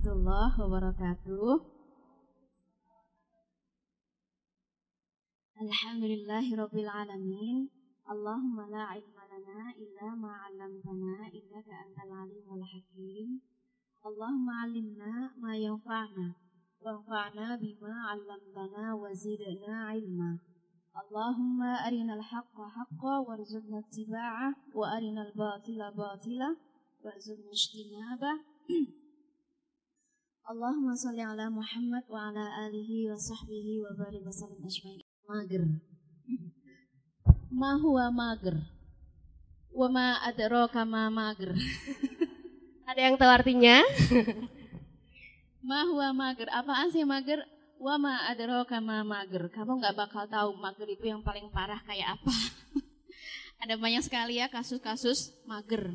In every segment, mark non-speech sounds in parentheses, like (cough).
ورحمة الله وبركاته الحمد لله رب العالمين اللهم لا علم لنا إلا ما علمتنا إنك أنت العليم الحكيم اللهم علمنا ما ينفعنا وانفعنا بما علمتنا وزدنا علما اللهم أرنا الحق حقا وارزقنا اتباعه وأرنا الباطل باطلا وارزقنا اجتنابه Allahumma salli ala Muhammad wa ala alihi wa sahbihi wa barik wa sallim ajmain. Mager. Ma huwa mager? Wa ma adraka ma mager? (laughs) Ada yang tahu artinya? (laughs) Ma huwa mager? Apaan sih mager? Wa ma adraka ma mager? Kamu nggak bakal tahu mager itu yang paling parah kayak apa. (laughs) Ada banyak sekali ya kasus-kasus mager.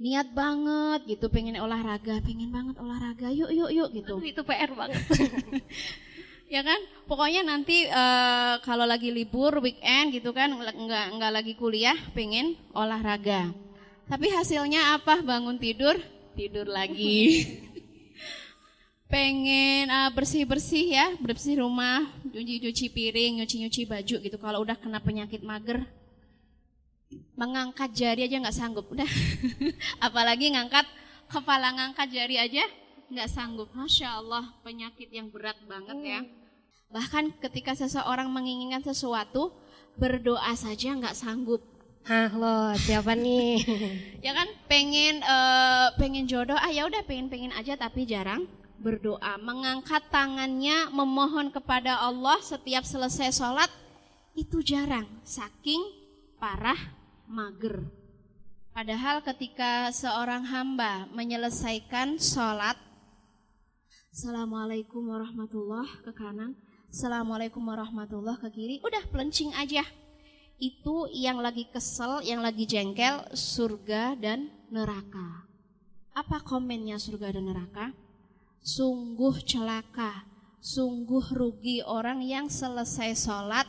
Niat banget gitu pengen olahraga, pengen banget olahraga. Yuk yuk yuk gitu. Aduh, itu PR banget. (laughs) ya kan pokoknya nanti uh, kalau lagi libur weekend gitu kan nggak nggak lagi kuliah pengen olahraga tapi hasilnya apa bangun tidur tidur lagi (laughs) pengen uh, bersih bersih ya bersih rumah cuci cuci piring nyuci nyuci baju gitu kalau udah kena penyakit mager mengangkat jari aja nggak sanggup. Udah. (laughs) Apalagi ngangkat kepala ngangkat jari aja nggak sanggup. Masya Allah penyakit yang berat banget ya. Bahkan ketika seseorang menginginkan sesuatu berdoa saja nggak sanggup. Hah lo siapa nih? (laughs) ya kan pengen uh, pengen jodoh ah ya udah pengen pengen aja tapi jarang berdoa. Mengangkat tangannya memohon kepada Allah setiap selesai sholat itu jarang. Saking parah mager padahal ketika seorang hamba menyelesaikan sholat Assalamualaikum warahmatullah ke kanan Assalamualaikum warahmatullah ke kiri udah pelencing aja itu yang lagi kesel, yang lagi jengkel, surga dan neraka. Apa komennya surga dan neraka? Sungguh celaka, sungguh rugi orang yang selesai sholat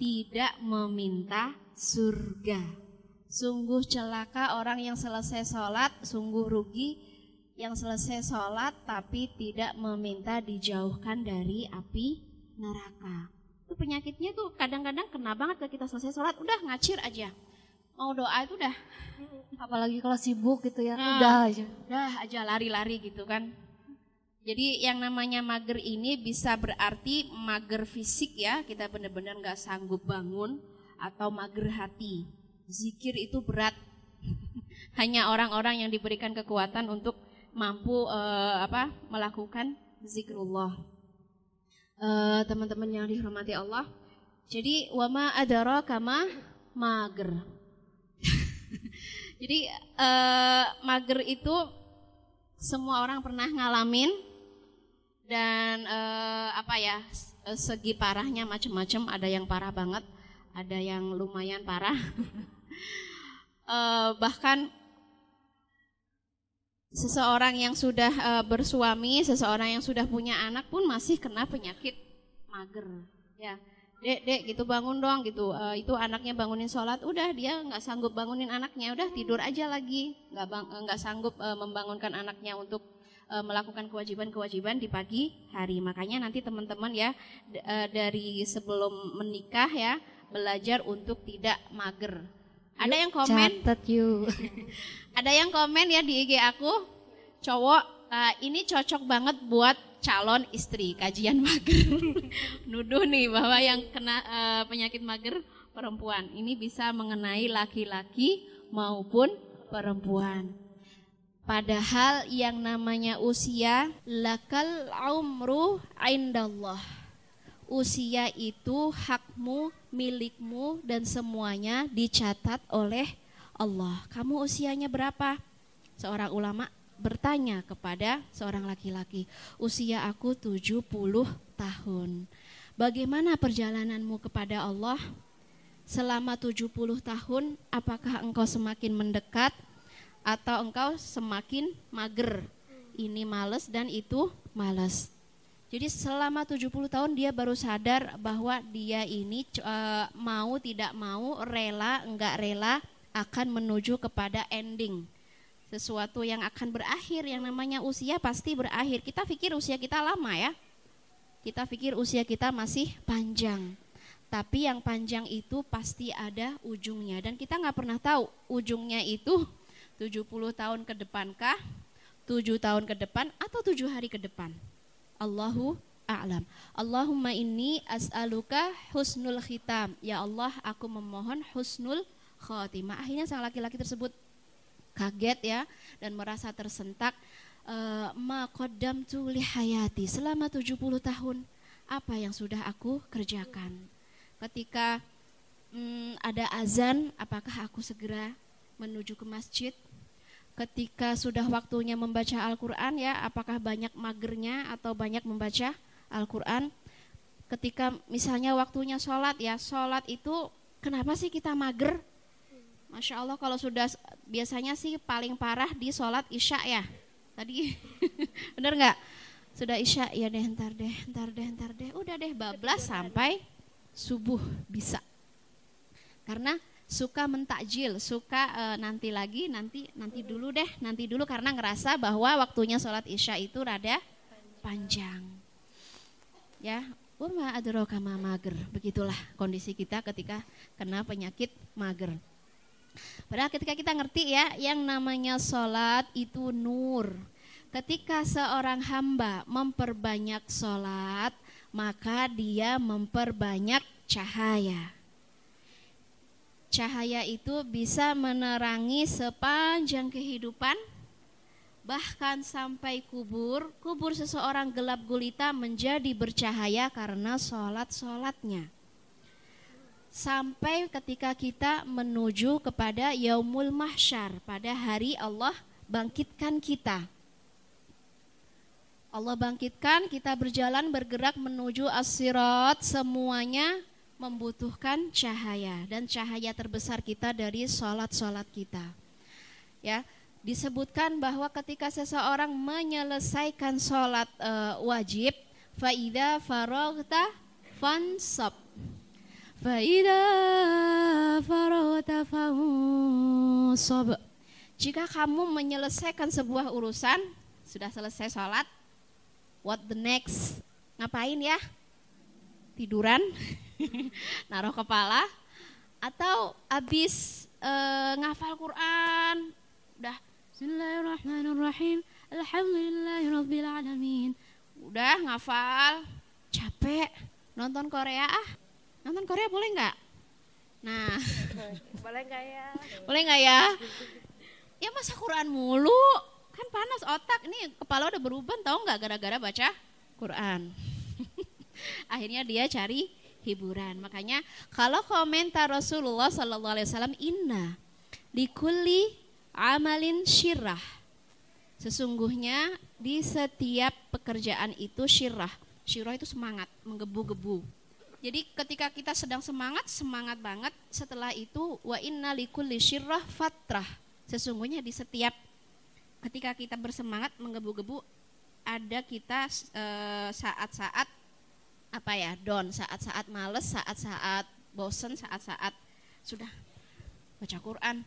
tidak meminta surga. Sungguh celaka orang yang selesai sholat, sungguh rugi yang selesai sholat tapi tidak meminta dijauhkan dari api neraka itu penyakitnya tuh kadang-kadang kena banget ke kita selesai sholat udah ngacir aja mau doa itu udah Apalagi kalau sibuk gitu ya, Nah. udah aja. udah aja lari-lari gitu kan jadi yang namanya mager ini bisa berarti mager fisik ya kita benar-benar nggak sanggup bangun atau mager hati zikir itu berat (laughs) hanya orang-orang yang diberikan kekuatan untuk mampu eh, apa melakukan zikrullah Eh, teman-teman yang dihormati Allah. Jadi wama adara kama mager. (laughs) Jadi eh, mager itu semua orang pernah ngalamin dan eh, apa ya segi parahnya macam-macam. Ada yang parah banget, ada yang lumayan parah. (laughs) Eh, bahkan seseorang yang sudah eh, bersuami, seseorang yang sudah punya anak pun masih kena penyakit mager. Ya, dek, dek, gitu bangun dong, gitu. Eh, itu anaknya bangunin sholat, udah dia nggak sanggup bangunin anaknya, udah tidur aja lagi, nggak bang, nggak sanggup eh, membangunkan anaknya untuk melakukan kewajiban-kewajiban di pagi hari. Makanya nanti teman-teman ya dari sebelum menikah ya belajar untuk tidak mager. Ada yang komen? Catat yuk. (laughs) Ada yang komen ya di IG aku, cowok "Ah, ini cocok banget buat calon istri kajian mager. (laughs) Nuduh nih bahwa yang kena eh, penyakit mager perempuan. Ini bisa mengenai laki-laki maupun perempuan. Padahal yang namanya usia lakal umru indallah. Usia itu hakmu, milikmu dan semuanya dicatat oleh Allah. Kamu usianya berapa? Seorang ulama bertanya kepada seorang laki-laki, "Usia aku 70 tahun." Bagaimana perjalananmu kepada Allah? Selama 70 tahun, apakah engkau semakin mendekat atau engkau semakin mager? Ini males dan itu males. Jadi selama 70 tahun dia baru sadar bahwa dia ini eh, mau tidak mau, rela enggak rela akan menuju kepada ending. sesuatu yang akan berakhir yang namanya usia pasti berakhir. Kita pikir usia kita lama ya. Kita pikir usia kita masih panjang. Tapi yang panjang itu pasti ada ujungnya. Dan kita nggak pernah tahu ujungnya itu 70 tahun ke depankah 7 tahun ke depan atau 7 hari ke depan Allahu a'lam. Allahumma inni as'aluka husnul khitam. Ya Allah aku memohon husnul khotimah. Akhirnya sang laki-laki tersebut kaget ya dan merasa tersentak. Eh, makodam tuli hayati selama 70 tahun. Apa yang sudah aku kerjakan? Ketika hmm, ada azan apakah aku segera menuju ke masjid ketika sudah waktunya membaca Al-Quran ya apakah banyak magernya atau banyak membaca Al-Quran ketika misalnya waktunya sholat ya sholat itu kenapa sih kita mager Masya Allah kalau sudah biasanya sih paling parah di sholat isya ya. Tadi (laughs) bener nggak? Sudah isya ya deh ntar deh, ntar deh, ntar deh. Udah deh bablas sampai subuh bisa. Karena suka mentakjil, suka e, nanti lagi, nanti nanti dulu deh, nanti dulu karena ngerasa bahwa waktunya sholat isya itu rada panjang. Ya, Wama adroka mager. Begitulah kondisi kita ketika kena penyakit mager. Padahal ketika kita ngerti ya, yang namanya sholat itu nur. Ketika seorang hamba memperbanyak sholat, maka dia memperbanyak cahaya. Cahaya itu bisa menerangi sepanjang kehidupan, bahkan sampai kubur. Kubur seseorang gelap gulita menjadi bercahaya karena sholat-sholatnya sampai ketika kita menuju kepada yaumul mahsyar pada hari Allah bangkitkan kita. Allah bangkitkan, kita berjalan bergerak menuju as-sirat semuanya membutuhkan cahaya dan cahaya terbesar kita dari sholat-sholat kita. Ya, disebutkan bahwa ketika seseorang menyelesaikan sholat e, wajib, faida farogta fansab Faida farota fansab. Jika kamu menyelesaikan sebuah urusan, sudah selesai sholat, what the next? Ngapain ya? Tiduran, (laughs) (laughs) naruh kepala, atau habis uh, ngafal Quran, udah Bismillahirrahmanirrahim, Alhamdulillahirrahmanirrahim, udah ngafal, capek, nonton Korea ah, Nonton Korea boleh nggak? Nah, (laughs) boleh nggak ya? Boleh nggak ya? Ya masa Quran mulu, kan panas otak. Ini kepala udah berubah, tahu nggak gara-gara baca Quran. (laughs) Akhirnya dia cari hiburan. Makanya kalau komentar Rasulullah Sallallahu Alaihi Wasallam inna likuli amalin syirah. Sesungguhnya di setiap pekerjaan itu syirah. Syirah itu semangat, menggebu-gebu. Jadi ketika kita sedang semangat, semangat banget, setelah itu wa inna likulli syirrah fatrah. Sesungguhnya di setiap ketika kita bersemangat menggebu-gebu ada kita eh, saat-saat apa ya, down, saat-saat males, saat-saat bosen, saat-saat sudah baca Quran.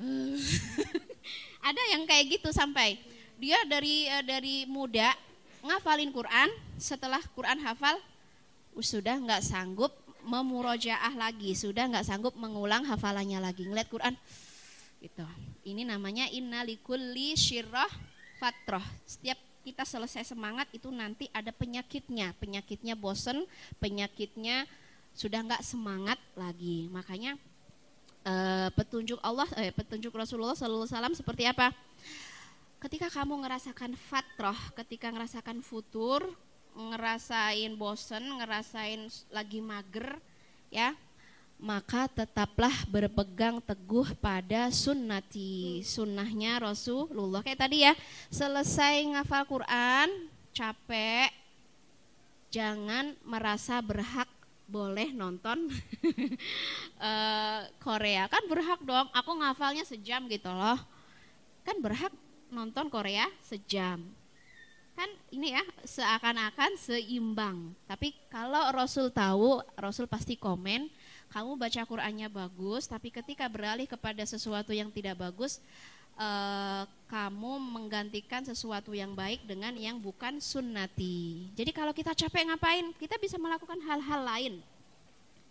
(laughs) ada yang kayak gitu sampai dia dari eh, dari muda ngafalin Quran, setelah Quran hafal sudah nggak sanggup memurojaah lagi, sudah nggak sanggup mengulang hafalannya lagi. Ngeliat Quran, gitu. Ini namanya innalikulli syirrah fatroh. Setiap kita selesai semangat itu nanti ada penyakitnya, penyakitnya bosen, penyakitnya sudah nggak semangat lagi. Makanya eh, petunjuk Allah, eh, petunjuk Rasulullah SAW seperti apa? Ketika kamu ngerasakan fatroh, ketika ngerasakan futur, ngerasain bosen, ngerasain lagi mager, ya, maka tetaplah berpegang teguh pada sunnati, sunnahnya Rasulullah. Kayak tadi ya, selesai ngafal Quran, capek, jangan merasa berhak boleh nonton uh, (laughs) Korea kan berhak dong aku ngafalnya sejam gitu loh kan berhak nonton Korea sejam kan ini ya seakan-akan seimbang. Tapi kalau Rasul tahu, Rasul pasti komen, kamu baca Qur'annya bagus, tapi ketika beralih kepada sesuatu yang tidak bagus, uh, kamu menggantikan sesuatu yang baik dengan yang bukan sunnati. Jadi kalau kita capek ngapain? Kita bisa melakukan hal-hal lain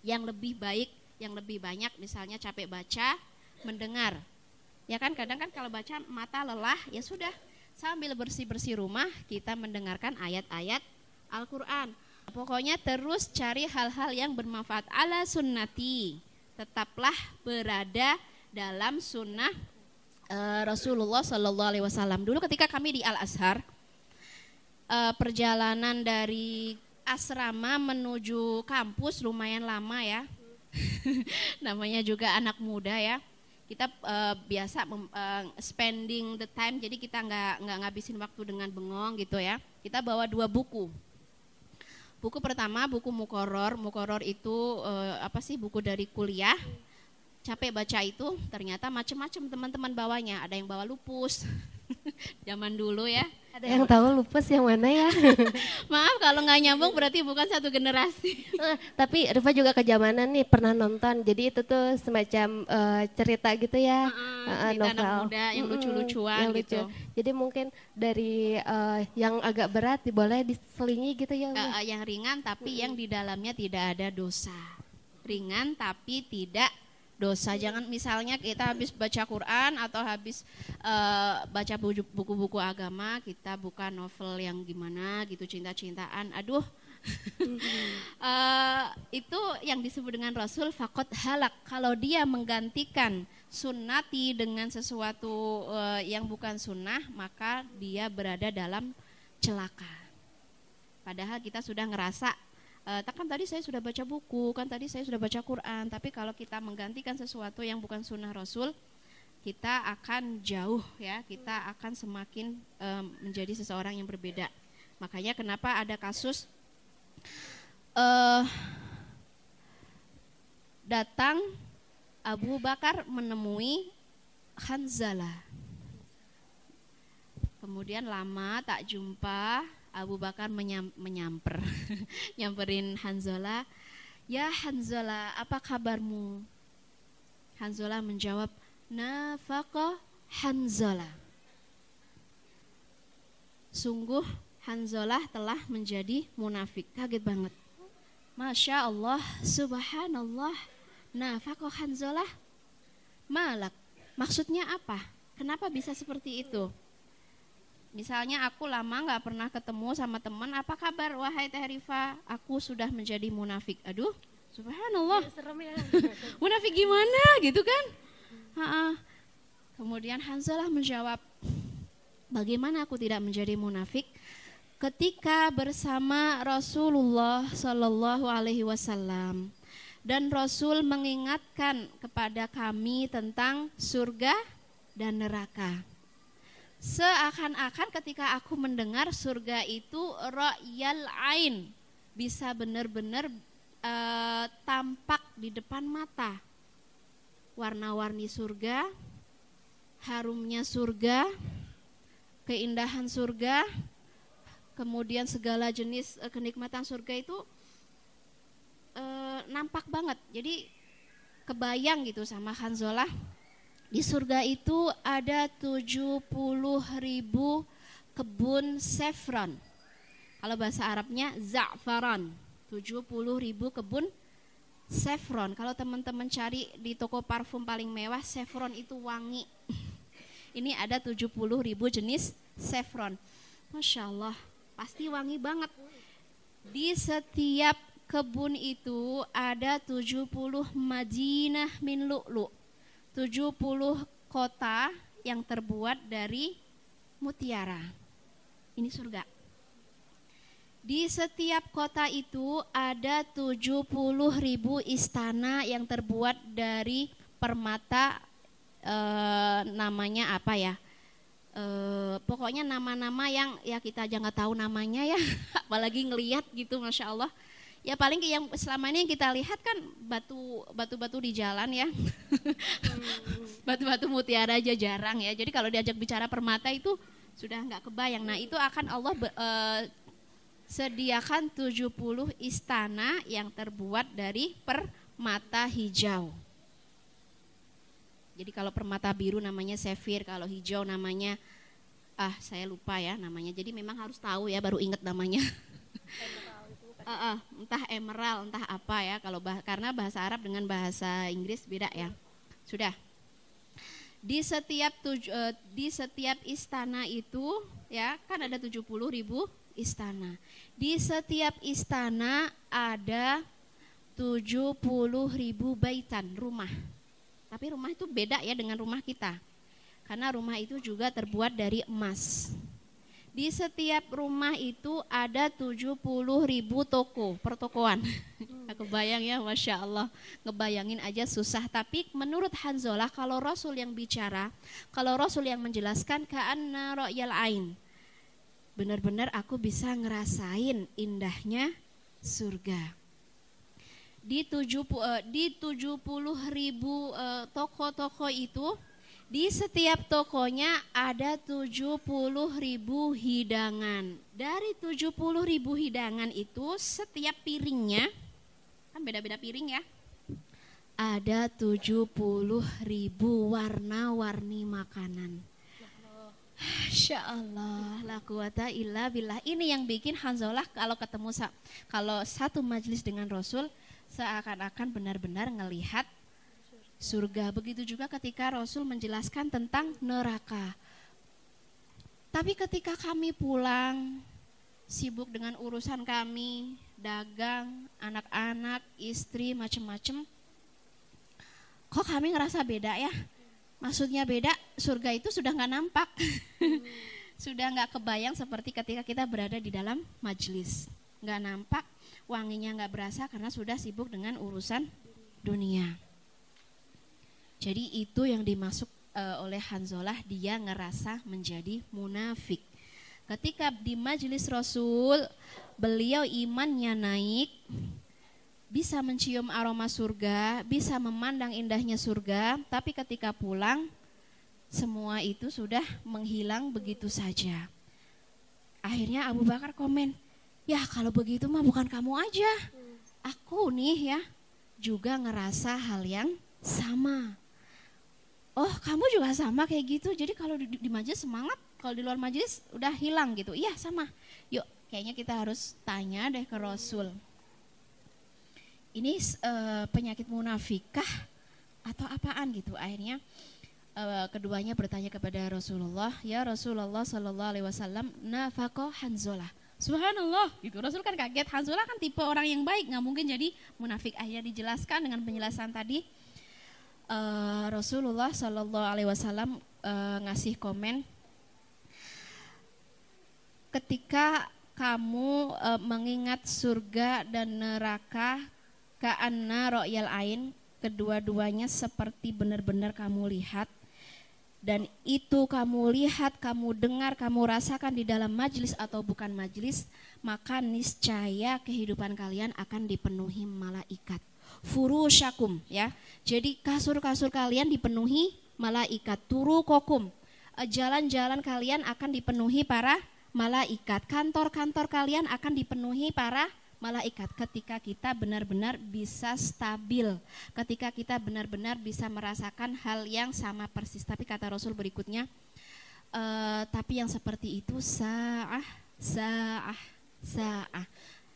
yang lebih baik, yang lebih banyak. Misalnya capek baca, mendengar. Ya kan kadang kan kalau baca mata lelah, ya sudah sambil bersih-bersih rumah kita mendengarkan ayat-ayat Al-Qur'an. Pokoknya terus cari hal-hal yang bermanfaat ala sunnati. Tetaplah berada dalam sunnah uh, Rasulullah Shallallahu Alaihi Wasallam. Dulu ketika kami di Al Azhar, uh, perjalanan dari asrama menuju kampus lumayan lama ya. (laughs) Namanya juga anak muda ya. Kita uh, biasa uh, spending the time, jadi kita nggak nggak ngabisin waktu dengan bengong gitu ya. Kita bawa dua buku. Buku pertama buku Mukoror. Mukoror itu uh, apa sih buku dari kuliah. Capek baca itu ternyata macam-macam teman-teman bawanya. Ada yang bawa lupus (laughs) zaman dulu ya. Ada yang tahu lupus yang mana ya? (laughs) Maaf kalau nggak nyambung berarti bukan satu generasi. Uh, (laughs) tapi Riva juga kejamanan nih pernah nonton. Jadi itu tuh semacam uh, cerita gitu ya. Uh, uh, novel anak muda yang lucu-lucuan yang gitu. Lucu. jadi mungkin dari uh, yang agak berat boleh diselingi gitu ya uh, uh, yang ringan tapi hmm. yang di dalamnya tidak ada dosa. Ringan tapi tidak dosa. Jangan misalnya kita habis baca Quran atau habis uh, baca buku-buku agama, kita buka novel yang gimana gitu cinta-cintaan. Aduh. uh, (laughs) itu yang disebut dengan Rasul fakot halak. Kalau dia menggantikan sunnati dengan sesuatu uh, yang bukan sunnah, maka dia berada dalam celaka. Padahal kita sudah ngerasa uh, kan tadi saya sudah baca buku, kan tadi saya sudah baca Quran, tapi kalau kita menggantikan sesuatu yang bukan sunnah Rasul, kita akan jauh ya, kita akan semakin um, menjadi seseorang yang berbeda. Makanya kenapa ada kasus uh, datang Abu Bakar menemui Hanzalah. Kemudian lama tak jumpa, Abu Bakar menyam, menyamper, (laughs) nyamperin Hanzola. Ya Hanzola, apa kabarmu? Hanzola menjawab, Nafako Hanzola. Sungguh Hanzola telah menjadi munafik. Kaget banget. Masya Allah, subhanallah. Nafako Hanzola. Malak. Maksudnya apa? Kenapa bisa seperti itu? Misalnya aku lama nggak pernah ketemu sama teman, apa kabar wahai Teh Rifa? Aku sudah menjadi munafik. Aduh, subhanallah. Ya, serem ya. (laughs) munafik gimana gitu kan? Ha -ha. Kemudian Hanzalah menjawab, bagaimana aku tidak menjadi munafik? Ketika bersama Rasulullah Shallallahu Alaihi Wasallam dan Rasul mengingatkan kepada kami tentang surga dan neraka seakan-akan ketika aku mendengar surga itu royal ain bisa benar-benar uh, tampak di depan mata. Warna-warni surga harumnya surga keindahan surga kemudian segala jenis uh, kenikmatan surga itu uh, nampak banget. Jadi kebayang gitu sama Hanzolah di surga itu ada 70 ribu kebun saffron. Kalau bahasa Arabnya za'faran. 70 ribu kebun saffron. Kalau teman-teman cari di toko parfum paling mewah, saffron itu wangi. (laughs) Ini ada 70 ribu jenis saffron. Masya Allah, pasti wangi banget. Di setiap kebun itu ada 70 Madinah min lu'lu' 70 kota yang terbuat dari mutiara. Ini surga. Di setiap kota itu ada 70 ribu istana yang terbuat dari permata e, namanya apa ya? E, pokoknya nama-nama yang ya kita aja tahu namanya ya, (laughs) apalagi ngelihat gitu, masya Allah ya paling yang selama ini yang kita lihat kan batu batu-batu di jalan ya hmm. (laughs) batu-batu mutiara aja jarang ya jadi kalau diajak bicara permata itu sudah nggak kebayang nah itu akan Allah be, uh, sediakan 70 istana yang terbuat dari permata hijau Jadi kalau permata biru namanya sefir, kalau hijau namanya ah saya lupa ya namanya. Jadi memang harus tahu ya baru ingat namanya. (laughs) uh, entah emerald, entah apa ya. Kalau bah karena bahasa Arab dengan bahasa Inggris beda ya. Sudah. Di setiap tuj uh, di setiap istana itu ya kan ada 70 ribu istana. Di setiap istana ada 70 ribu baitan rumah. Tapi rumah itu beda ya dengan rumah kita. Karena rumah itu juga terbuat dari emas. Di setiap rumah itu ada 70 ribu toko, pertokoan. (laughs) Aku bayang ya, Masya Allah. Ngebayangin aja susah. Tapi menurut Hanzolah, kalau Rasul yang bicara, kalau Rasul yang menjelaskan, ka'anna ro'yal ain. Benar-benar aku bisa ngerasain indahnya surga di 70 uh, eh, di 70 ribu uh, toko-toko itu di setiap tokonya ada 70 ribu hidangan. Dari 70 ribu hidangan itu setiap piringnya, kan beda-beda piring ya, ada 70 ribu warna-warni makanan. Masya Allah, la quwata illa billah. Ini yang bikin Hanzalah kalau ketemu kalau satu majelis dengan Rasul seakan-akan benar-benar ngelihat surga. Begitu juga ketika Rasul menjelaskan tentang neraka. Tapi ketika kami pulang, sibuk dengan urusan kami, dagang, anak-anak, istri, macam-macam, kok kami ngerasa beda ya? Maksudnya beda, surga itu sudah nggak nampak, (laughs) sudah nggak kebayang seperti ketika kita berada di dalam majelis, nggak nampak, wanginya nggak berasa karena sudah sibuk dengan urusan dunia. Jadi itu yang dimasuk uh, oleh Hanzalah dia ngerasa menjadi munafik. Ketika di majelis Rasul beliau imannya naik, bisa mencium aroma surga, bisa memandang indahnya surga, tapi ketika pulang semua itu sudah menghilang begitu saja. Akhirnya Abu Bakar komen, "Ya, kalau begitu mah bukan kamu aja. Aku nih ya juga ngerasa hal yang sama." Oh kamu juga sama kayak gitu. Jadi kalau di, di majelis semangat kalau di luar majelis udah hilang gitu. Iya sama. Yuk kayaknya kita harus tanya deh ke Rasul. Ini uh, penyakit munafikah atau apaan gitu? Akhirnya uh, keduanya bertanya kepada Rasulullah ya Rasulullah Shallallahu Alaihi Wasallam nafako Hanzola Subhanallah gitu. Rasul kan kaget. Hanzola kan tipe orang yang baik. Nggak mungkin jadi munafik. Akhirnya dijelaskan dengan penjelasan tadi uh, Rasulullah Shallallahu Alaihi Wasallam uh, ngasih komen ketika kamu uh, mengingat surga dan neraka ka'anna ro'yal ain kedua-duanya seperti benar-benar kamu lihat. Dan itu kamu lihat, kamu dengar, kamu rasakan di dalam majelis atau bukan majelis, maka niscaya kehidupan kalian akan dipenuhi malaikat furusyakum ya. Jadi kasur-kasur kalian dipenuhi malaikat turu kokum. Eh, jalan-jalan kalian akan dipenuhi para malaikat. Kantor-kantor kalian akan dipenuhi para malaikat ketika kita benar-benar bisa stabil, ketika kita benar-benar bisa merasakan hal yang sama persis. Tapi kata Rasul berikutnya, e, tapi yang seperti itu saah, saah, saah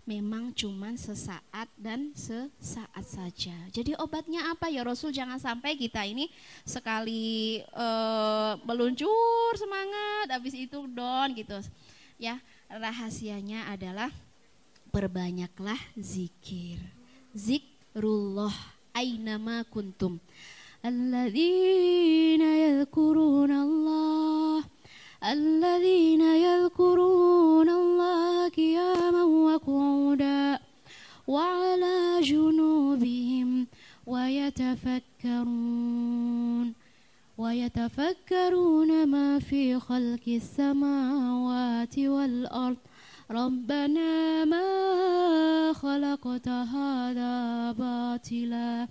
memang cuma sesaat dan sesaat saja. Jadi obatnya apa ya Rasul? Jangan sampai kita ini sekali uh, meluncur semangat, habis itu down gitu. Ya rahasianya adalah perbanyaklah zikir. Zikrullah ainama kuntum. Alladzina yadhkuruna Allah الذين يذكرون الله قياما وقعودا وعلى جنوبهم ويتفكرون ويتفكرون ما في خلق السماوات والأرض. ربنا ما خلقت هذا باطلا.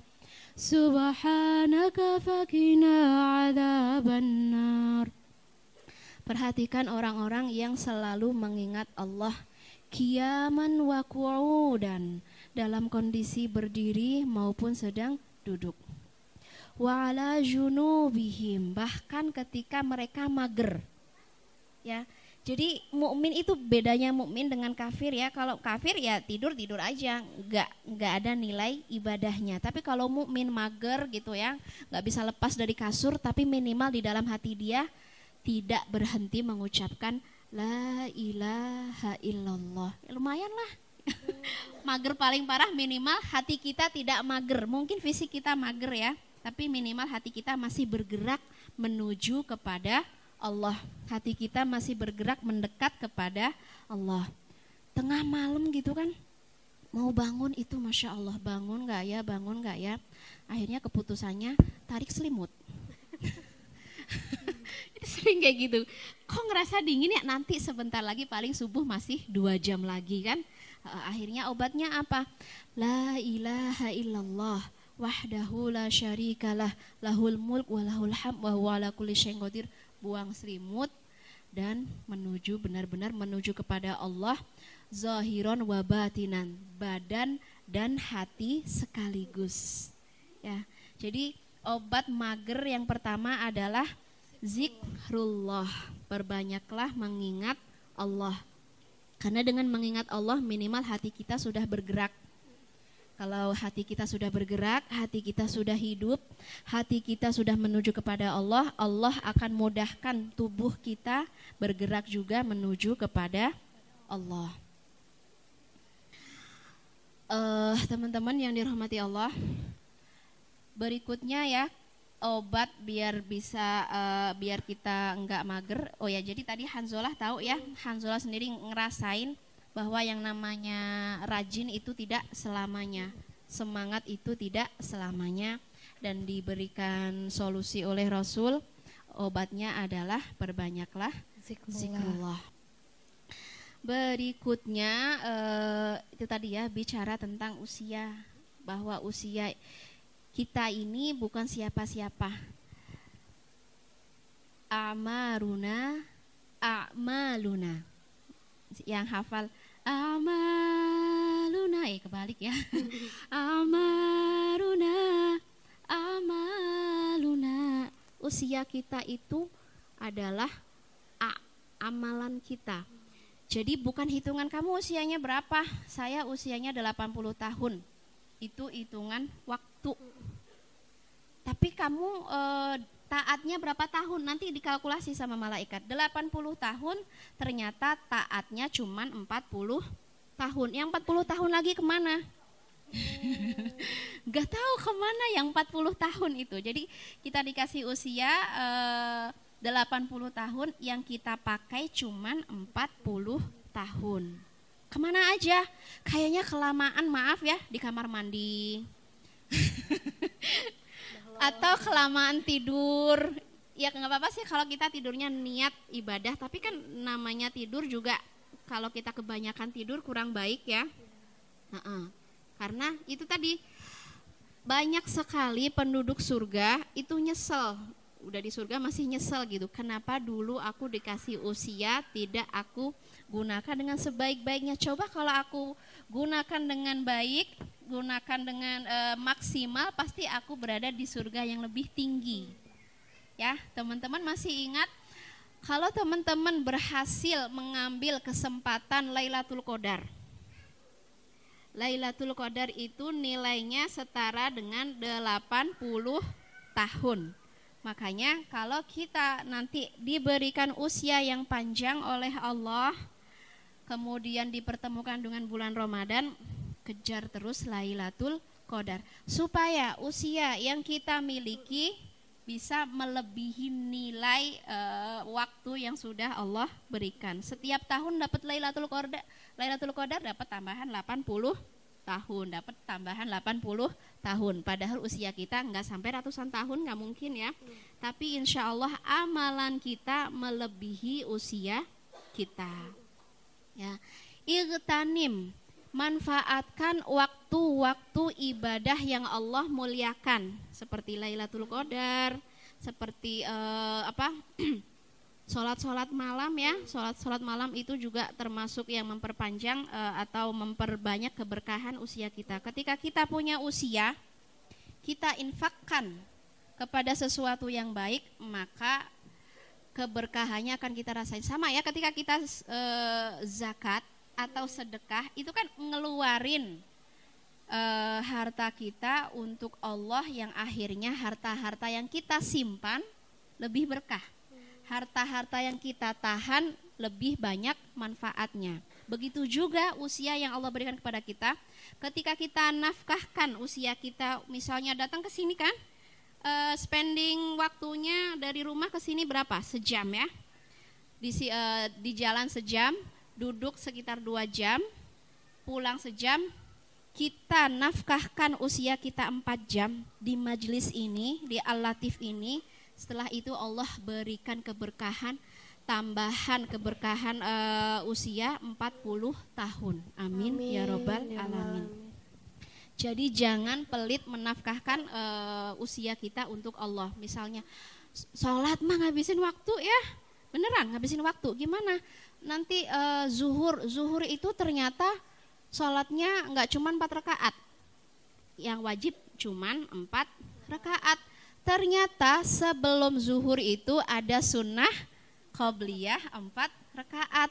سبحانك فقنا عذاب النار. Perhatikan orang-orang yang selalu mengingat Allah. Kiaman wa dan dalam kondisi berdiri maupun sedang duduk. wala junubihim. Bahkan ketika mereka mager. Ya jadi mukmin itu bedanya mukmin dengan kafir ya. Kalau kafir ya tidur tidur aja. Nggak nggak ada nilai ibadahnya. Tapi kalau mukmin mager gitu ya nggak bisa lepas dari kasur tapi minimal di dalam hati dia tidak berhenti mengucapkan la ilaha illallah ya, lumayan lah (laughs) mager paling parah minimal hati kita tidak mager mungkin fisik kita mager ya tapi minimal hati kita masih bergerak menuju kepada Allah. Hati kita masih bergerak mendekat kepada Allah. Tengah malam gitu kan, mau bangun itu masya Allah bangun nggak ya, bangun nggak ya. Akhirnya keputusannya tarik selimut. (laughs) (laughs) sering kayak gitu. Kok ngerasa dingin ya? Nanti sebentar lagi paling subuh masih dua jam lagi kan. Akhirnya obatnya apa? La ilaha illallah wahdahu la syarikalah lahul mulk wa lahul ham wa huwa kulli syai'in buang selimut dan menuju benar-benar menuju kepada Allah zahiron wa batinan badan dan hati sekaligus ya jadi obat mager yang pertama adalah zikrullah. Perbanyaklah mengingat Allah. Karena dengan mengingat Allah minimal hati kita sudah bergerak. Kalau hati kita sudah bergerak, hati kita sudah hidup, hati kita sudah menuju kepada Allah, Allah akan mudahkan tubuh kita bergerak juga menuju kepada Allah. Uh, teman-teman yang dirahmati Allah, berikutnya ya obat biar bisa uh, biar kita enggak mager. Oh ya, jadi tadi Hanzolah tahu ya, Hanzolah sendiri ngerasain bahwa yang namanya rajin itu tidak selamanya, semangat itu tidak selamanya dan diberikan solusi oleh Rasul obatnya adalah perbanyaklah zikrullah. Berikutnya eh, itu tadi ya bicara tentang usia bahwa usia kita ini bukan siapa-siapa. Amaruna amaluna. Yang hafal Amaluna, eh kebalik ya. (laughs) Amaruna, amaluna. Usia kita itu adalah a, amalan kita. Jadi bukan hitungan kamu usianya berapa, saya usianya 80 tahun. Itu hitungan waktu. Tapi kamu e, taatnya berapa tahun? Nanti dikalkulasi sama malaikat. 80 tahun ternyata taatnya cuma 40 tahun. Yang 40 tahun lagi ke mana? (laughs) Gak tahu ke mana yang 40 tahun itu. Jadi kita dikasih usia eh, 80 tahun yang kita pakai cuma 40 tahun ke mana aja? Kayaknya kelamaan maaf ya di kamar mandi. (laughs) Atau kelamaan tidur. Ya nggak apa-apa sih kalau kita tidurnya niat ibadah tapi kan namanya tidur juga kalau kita kebanyakan tidur kurang baik ya. Uh -uh. karena itu tadi banyak sekali penduduk surga itu nyesel. Udah di surga masih nyesel gitu. Kenapa dulu aku dikasih usia tidak aku gunakan dengan sebaik-baiknya coba kalau aku gunakan dengan baik gunakan dengan e, maksimal pasti aku berada di surga yang lebih tinggi. Ya, teman-teman masih ingat kalau teman-teman berhasil mengambil kesempatan Lailatul Qadar. Lailatul Qadar itu nilainya setara dengan 80 tahun. Makanya kalau kita nanti diberikan usia yang panjang oleh Allah, kemudian dipertemukan dengan bulan Ramadan, kejar terus Lailatul Qadar supaya usia yang kita miliki bisa melebihi nilai uh, waktu yang sudah Allah berikan. Setiap tahun dapat Lailatul Qadar, Lailatul Qadar dapat tambahan 80 tahun, dapat tambahan 80 tahun. Padahal usia kita nggak sampai ratusan tahun, nggak mungkin ya. Hmm. Tapi insya Allah amalan kita melebihi usia kita. Ya, irtanim manfaatkan waktu-waktu ibadah yang Allah muliakan seperti Lailatul Qadar, seperti uh, apa? (clears throat) Sholat-sholat malam ya, sholat-sholat malam itu juga termasuk yang memperpanjang uh, atau memperbanyak keberkahan usia kita. Ketika kita punya usia, kita infakkan kepada sesuatu yang baik, maka keberkahannya akan kita rasain. Sama ya ketika kita e, zakat atau sedekah itu kan ngeluarin e, harta kita untuk Allah yang akhirnya harta-harta yang kita simpan lebih berkah. Harta-harta yang kita tahan lebih banyak manfaatnya. Begitu juga usia yang Allah berikan kepada kita. Ketika kita nafkahkan usia kita, misalnya datang ke sini kan, uh, spending waktunya dari rumah ke sini berapa? Sejam ya. Di, uh, di jalan sejam, duduk sekitar dua jam, pulang sejam. Kita nafkahkan usia kita empat jam di majelis ini, di Al-Latif ini. Setelah itu Allah berikan keberkahan tambahan keberkahan uh, usia 40 tahun. Amin, Amin ya robbal ya alamin. Jadi jangan pelit menafkahkan uh, usia kita untuk Allah. Misalnya sholat mah ngabisin waktu ya, beneran ngabisin waktu. Gimana? Nanti uh, zuhur, zuhur itu ternyata sholatnya nggak cuma empat rakaat, yang wajib cuma empat rakaat. Ternyata sebelum zuhur itu ada sunnah qobliyah empat rakaat.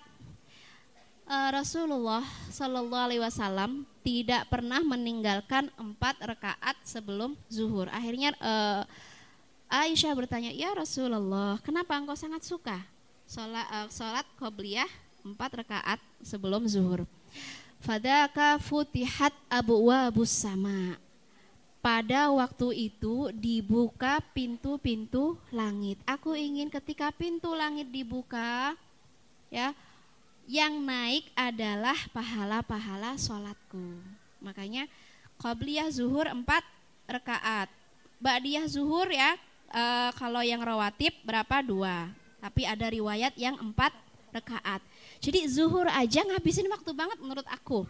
Uh, Rasulullah Shallallahu Alaihi Wasallam tidak pernah meninggalkan empat rakaat sebelum zuhur. Akhirnya uh, Aisyah bertanya, ya Rasulullah, kenapa engkau sangat suka sholat, uh, sholat qobliyah empat rakaat sebelum zuhur? Fadaka futihat abu wabus sama pada waktu itu dibuka pintu-pintu langit. Aku ingin ketika pintu langit dibuka, ya, yang naik adalah pahala-pahala sholatku. Makanya qobliyah zuhur empat rekaat. Ba'diyah zuhur ya, e, kalau yang rawatib berapa? Dua. Tapi ada riwayat yang empat rekaat. Jadi zuhur aja ngabisin waktu banget menurut aku.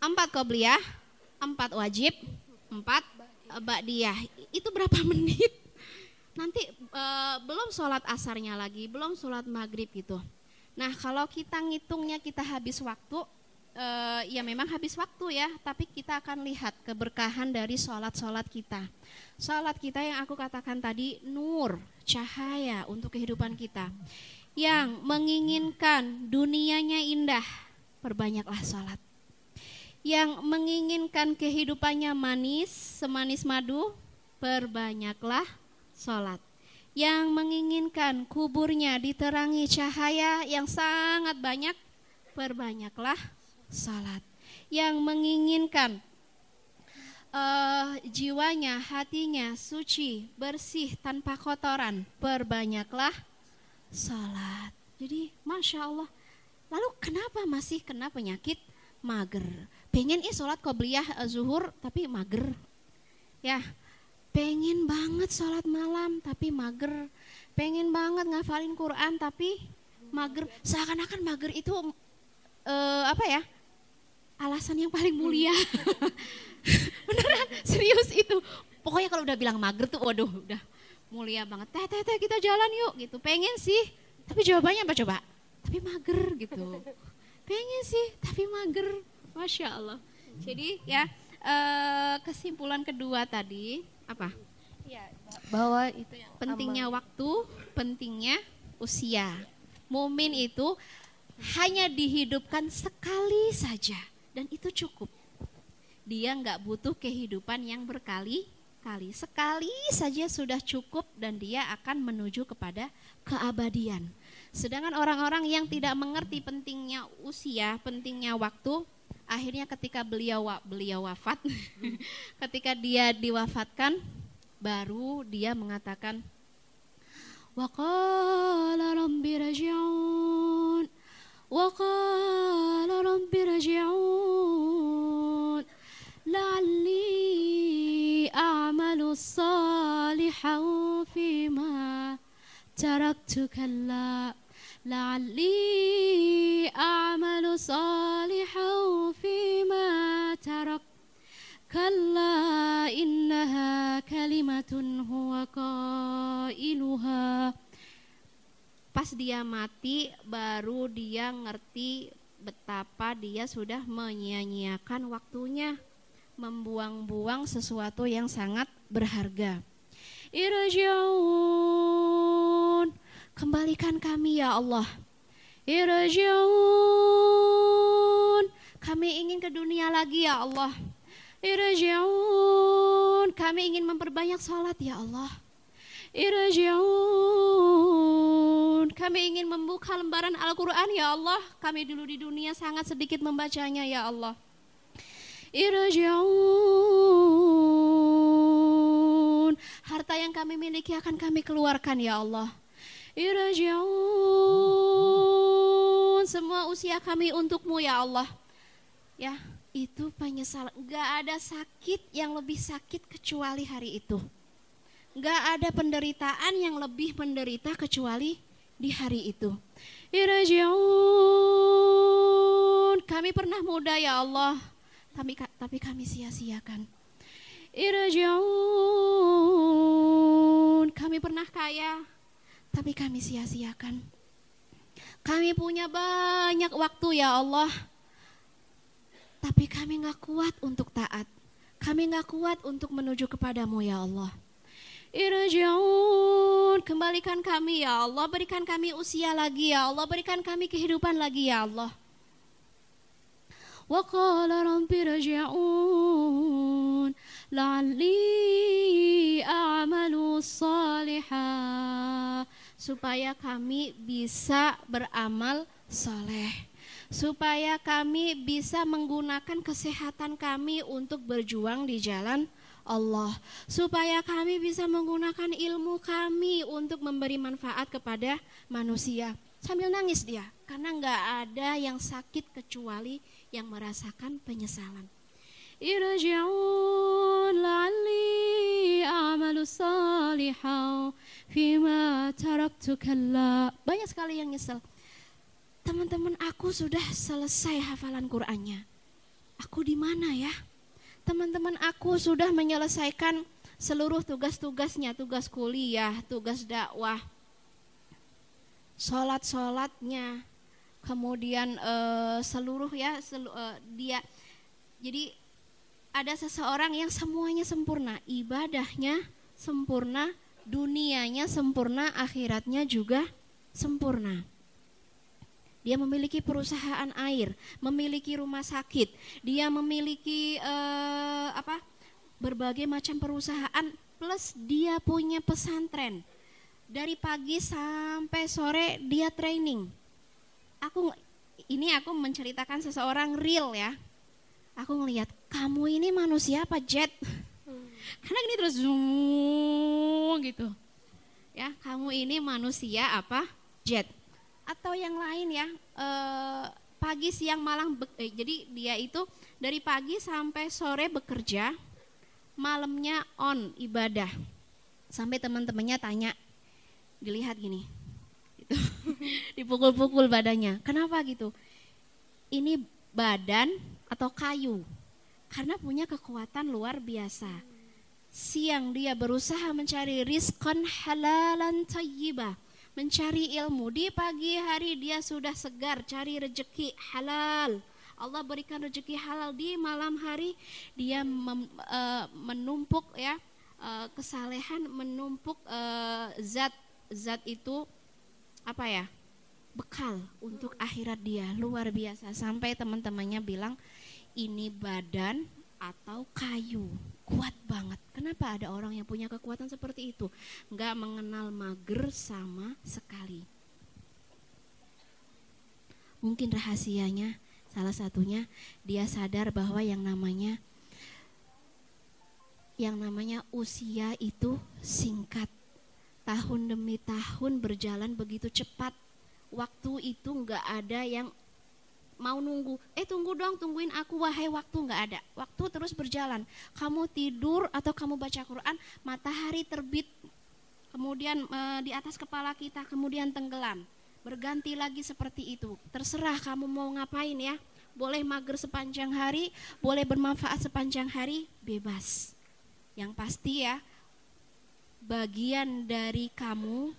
Empat qobliyah, empat wajib, empat ba'diyah. Itu berapa (laughs) menit? Nanti e, belum sholat asarnya lagi, belum sholat maghrib gitu. Nah kalau kita ngitungnya kita habis waktu, e, ya memang habis waktu ya, tapi kita akan lihat keberkahan dari sholat-sholat kita. Sholat kita yang aku katakan tadi nur, cahaya untuk kehidupan kita. Yang menginginkan dunianya indah, perbanyaklah sholat yang menginginkan kehidupannya manis, semanis madu, perbanyaklah sholat. Yang menginginkan kuburnya diterangi cahaya yang sangat banyak, perbanyaklah sholat. Yang menginginkan uh, jiwanya, hatinya suci, bersih, tanpa kotoran, perbanyaklah sholat. Jadi, masya Allah. Lalu kenapa masih kena penyakit mager? pengen ih sholat qobliyah uh, zuhur tapi mager ya pengen banget sholat malam tapi mager. Pengen banget ngafalin Quran tapi mager. Seakan-akan mager itu uh, apa ya alasan yang paling mulia. (laughs) Beneran serius itu. Pokoknya kalau udah bilang mager tuh waduh udah mulia banget. Teh teh teh kita jalan yuk gitu. Pengen sih tapi jawabannya apa coba? Tapi mager gitu. Pengen sih tapi mager. Masya Allah. Jadi ya uh, kesimpulan kedua tadi apa? Ya, bahwa itu yang pentingnya amal. waktu, pentingnya usia. Mumin itu hanya dihidupkan sekali saja dan itu cukup. Dia nggak butuh kehidupan yang berkali-kali. Sekali saja sudah cukup dan dia akan menuju kepada keabadian. Sedangkan orang-orang yang tidak mengerti pentingnya usia, pentingnya waktu, akhirnya ketika beliau beliau wafat (laughs) ketika dia diwafatkan baru dia mengatakan waqala rabbi raji'un waqala rabbi raji'un la'alli a'malu salihan fima taraktu لعلي أعمل صالحا فيما ترك كلا إنها كلمة هو قائلها Pas dia mati baru dia ngerti betapa dia sudah menyia-nyiakan waktunya membuang-buang sesuatu yang sangat berharga. irji'un kembalikan kami ya Allah. Irji'un. Kami ingin ke dunia lagi ya Allah. Irji'un. Kami ingin memperbanyak salat ya Allah. Irji'un. Kami ingin membuka lembaran Al-Quran ya Allah. Kami dulu di dunia sangat sedikit membacanya ya Allah. Irji'un. Harta yang kami miliki akan kami keluarkan ya Allah irji'un semua usia kami untukmu ya Allah ya itu penyesalan Gak ada sakit yang lebih sakit kecuali hari itu Gak ada penderitaan yang lebih menderita kecuali di hari itu. Irji'un. Kami pernah muda ya Allah, tapi tapi kami sia-siakan. Irji'un. Kami pernah kaya, tapi kami sia-siakan. Kami punya banyak waktu ya Allah, tapi kami nggak kuat untuk taat. Kami nggak kuat untuk menuju kepadamu ya Allah. Irji'un Kembalikan kami ya Allah. Berikan kami usia lagi ya Allah. Berikan kami kehidupan lagi ya Allah. Wa qala rabbi rji'un La'alli a'malu Supaya kami bisa beramal soleh. Supaya kami bisa menggunakan kesehatan kami untuk berjuang di jalan Allah. Supaya kami bisa menggunakan ilmu kami untuk memberi manfaat kepada manusia. Sambil nangis dia karena nggak ada yang sakit kecuali yang merasakan penyesalan. La'alli a'malu salihan fima taraktu kalla. Banyak sekali yang nyesel. Teman-teman aku sudah selesai hafalan Qur'annya. Aku di mana ya? Teman-teman aku sudah menyelesaikan seluruh tugas-tugasnya, tugas kuliah, tugas dakwah, sholat-sholatnya, kemudian uh, seluruh ya selu, uh, dia. Jadi ada seseorang yang semuanya sempurna, ibadahnya sempurna, dunianya sempurna, akhiratnya juga sempurna. Dia memiliki perusahaan air, memiliki rumah sakit, dia memiliki uh, apa? berbagai macam perusahaan plus dia punya pesantren. Dari pagi sampai sore dia training. Aku ini aku menceritakan seseorang real ya. Aku ngelihat kamu ini manusia apa jet? Hmm. Karena ini terus zoom gitu. Ya, kamu ini manusia apa? Jet atau yang lain ya eh, pagi siang malam eh, jadi dia itu dari pagi sampai sore bekerja malamnya on ibadah sampai teman-temannya tanya dilihat gini gitu. (laughs) dipukul-pukul badannya kenapa gitu ini badan atau kayu karena punya kekuatan luar biasa. Siang dia berusaha mencari rizkon halalan tayyibah. Mencari ilmu. Di pagi hari dia sudah segar cari rejeki halal. Allah berikan rejeki halal. Di malam hari dia mem, uh, menumpuk ya uh, kesalehan menumpuk uh, zat zat itu apa ya? Bekal untuk akhirat dia. Luar biasa. Sampai teman-temannya bilang ini badan atau kayu kuat banget. Kenapa ada orang yang punya kekuatan seperti itu? Nggak mengenal mager sama sekali. Mungkin rahasianya salah satunya dia sadar bahwa yang namanya yang namanya usia itu singkat. Tahun demi tahun berjalan begitu cepat. Waktu itu nggak ada yang mau nunggu, eh tunggu dong, tungguin aku wahai waktu nggak ada. Waktu terus berjalan. Kamu tidur atau kamu baca Quran, matahari terbit, kemudian e, di atas kepala kita, kemudian tenggelam. Berganti lagi seperti itu. Terserah kamu mau ngapain ya. Boleh mager sepanjang hari, boleh bermanfaat sepanjang hari, bebas. Yang pasti ya, bagian dari kamu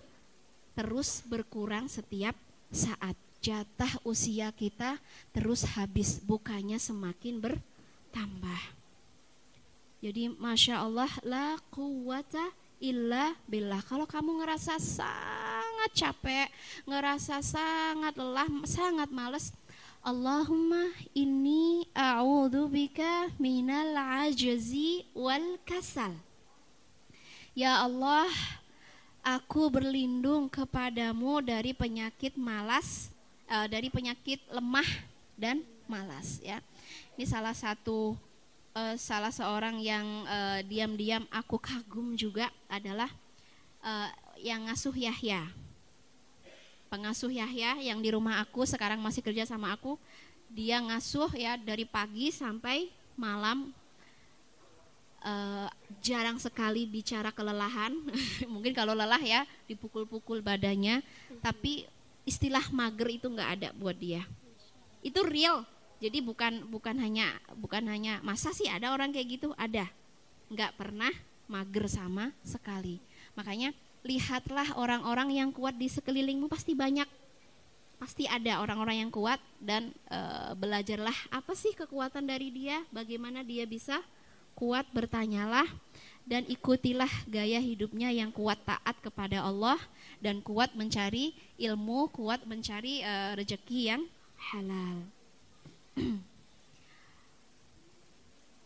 terus berkurang setiap saat jatah usia kita terus habis, bukannya semakin bertambah. Jadi Masya Allah, la quwata illa billah. Kalau kamu ngerasa sangat capek, ngerasa sangat lelah, sangat males, Allahumma inni a'udzubika minal ajazi wal kasal. Ya Allah, aku berlindung kepadamu dari penyakit malas, uh, dari penyakit lemah dan malas ya. Ini salah satu uh, salah seorang yang uh, diam-diam aku kagum juga adalah uh, yang ngasuh Yahya. Pengasuh Yahya yang di rumah aku sekarang masih kerja sama aku, dia ngasuh ya dari pagi sampai malam uh, jarang sekali bicara kelelahan. (laughs) Mungkin kalau lelah ya dipukul-pukul badannya, tapi istilah mager itu nggak ada buat dia. Itu real. Jadi bukan bukan hanya bukan hanya masa sih ada orang kayak gitu ada, nggak pernah mager sama sekali. Makanya lihatlah orang-orang yang kuat di sekelilingmu pasti banyak pasti ada orang-orang yang kuat dan e, belajarlah apa sih kekuatan dari dia, bagaimana dia bisa kuat bertanyalah dan ikutilah gaya hidupnya yang kuat taat kepada Allah dan kuat mencari ilmu, kuat mencari uh, rezeki yang halal. (clears throat)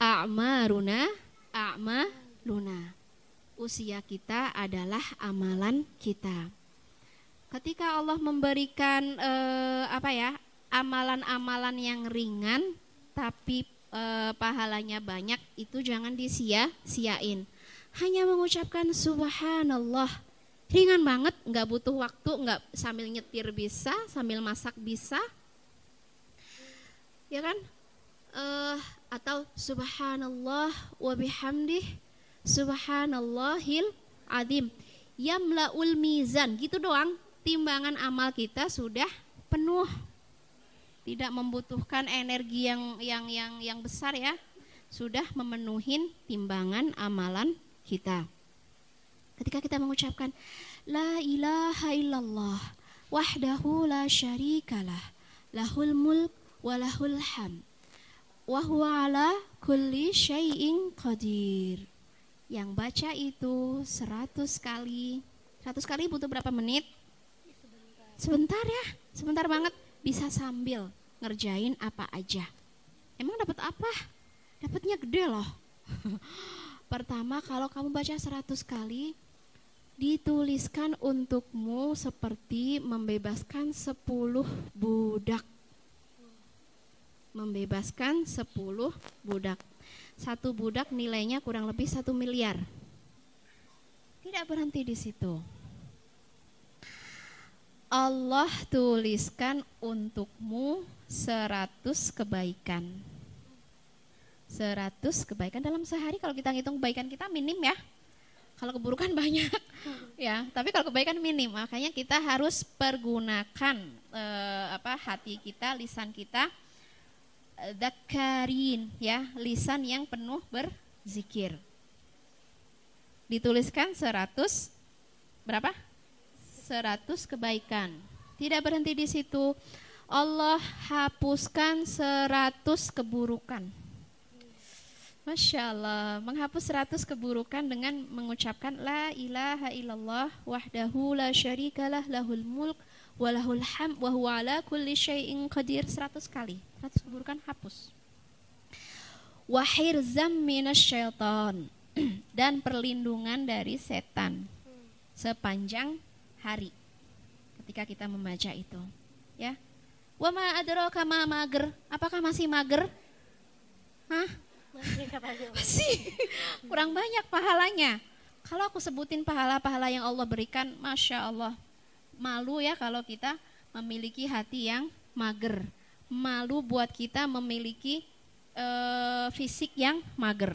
A'maruna a'maluna. Usia kita adalah amalan kita. Ketika Allah memberikan uh, apa ya? amalan-amalan yang ringan tapi e, pahalanya banyak itu jangan disia-siain. Hanya mengucapkan subhanallah. Ringan banget, nggak butuh waktu, nggak sambil nyetir bisa, sambil masak bisa. Ya kan? E, atau subhanallah wa bihamdih subhanallahil adim yamlaul mizan gitu doang. Timbangan amal kita sudah penuh. Tidak membutuhkan energi yang yang yang yang besar ya. Sudah memenuhi timbangan amalan kita ketika kita mengucapkan la ilaha illallah wahdahu la syarikalah lahul mulk wa lahul ham wa ala kulli syai'in qadir yang baca itu 100 kali 100 kali butuh berapa menit sebentar ya sebentar banget bisa sambil ngerjain apa aja. Emang dapat apa? Dapatnya gede loh. (laughs) Pertama, kalau kamu baca 100 kali, dituliskan untukmu seperti membebaskan 10 budak. Membebaskan 10 budak. Satu budak nilainya kurang lebih satu miliar. Tidak berhenti di situ. Allah tuliskan untukmu seratus kebaikan. Seratus kebaikan dalam sehari kalau kita ngitung kebaikan kita minim ya. Kalau keburukan banyak (laughs) ya, tapi kalau kebaikan minim. Makanya kita harus pergunakan eh, apa hati kita, lisan kita dakarin ya, lisan yang penuh berzikir. Dituliskan seratus berapa? 100 kebaikan. Tidak berhenti di situ. Allah hapuskan 100 keburukan. Masya Allah, menghapus 100 keburukan dengan mengucapkan La ilaha illallah wahdahu la syarikalah lahul mulk walahul ham wa huwa ala kulli syai'in qadir 100 kali. 100 keburukan hapus. Wahir zam syaitan (clears throat) dan perlindungan dari setan sepanjang hari ketika kita membaca itu. Ya. Wa ma adraka ma mager? Apakah masih mager? Hah? Masih. Kurang banyak pahalanya. Kalau aku sebutin pahala-pahala yang Allah berikan, Masya Allah. Malu ya kalau kita memiliki hati yang mager. Malu buat kita memiliki uh, fisik yang mager.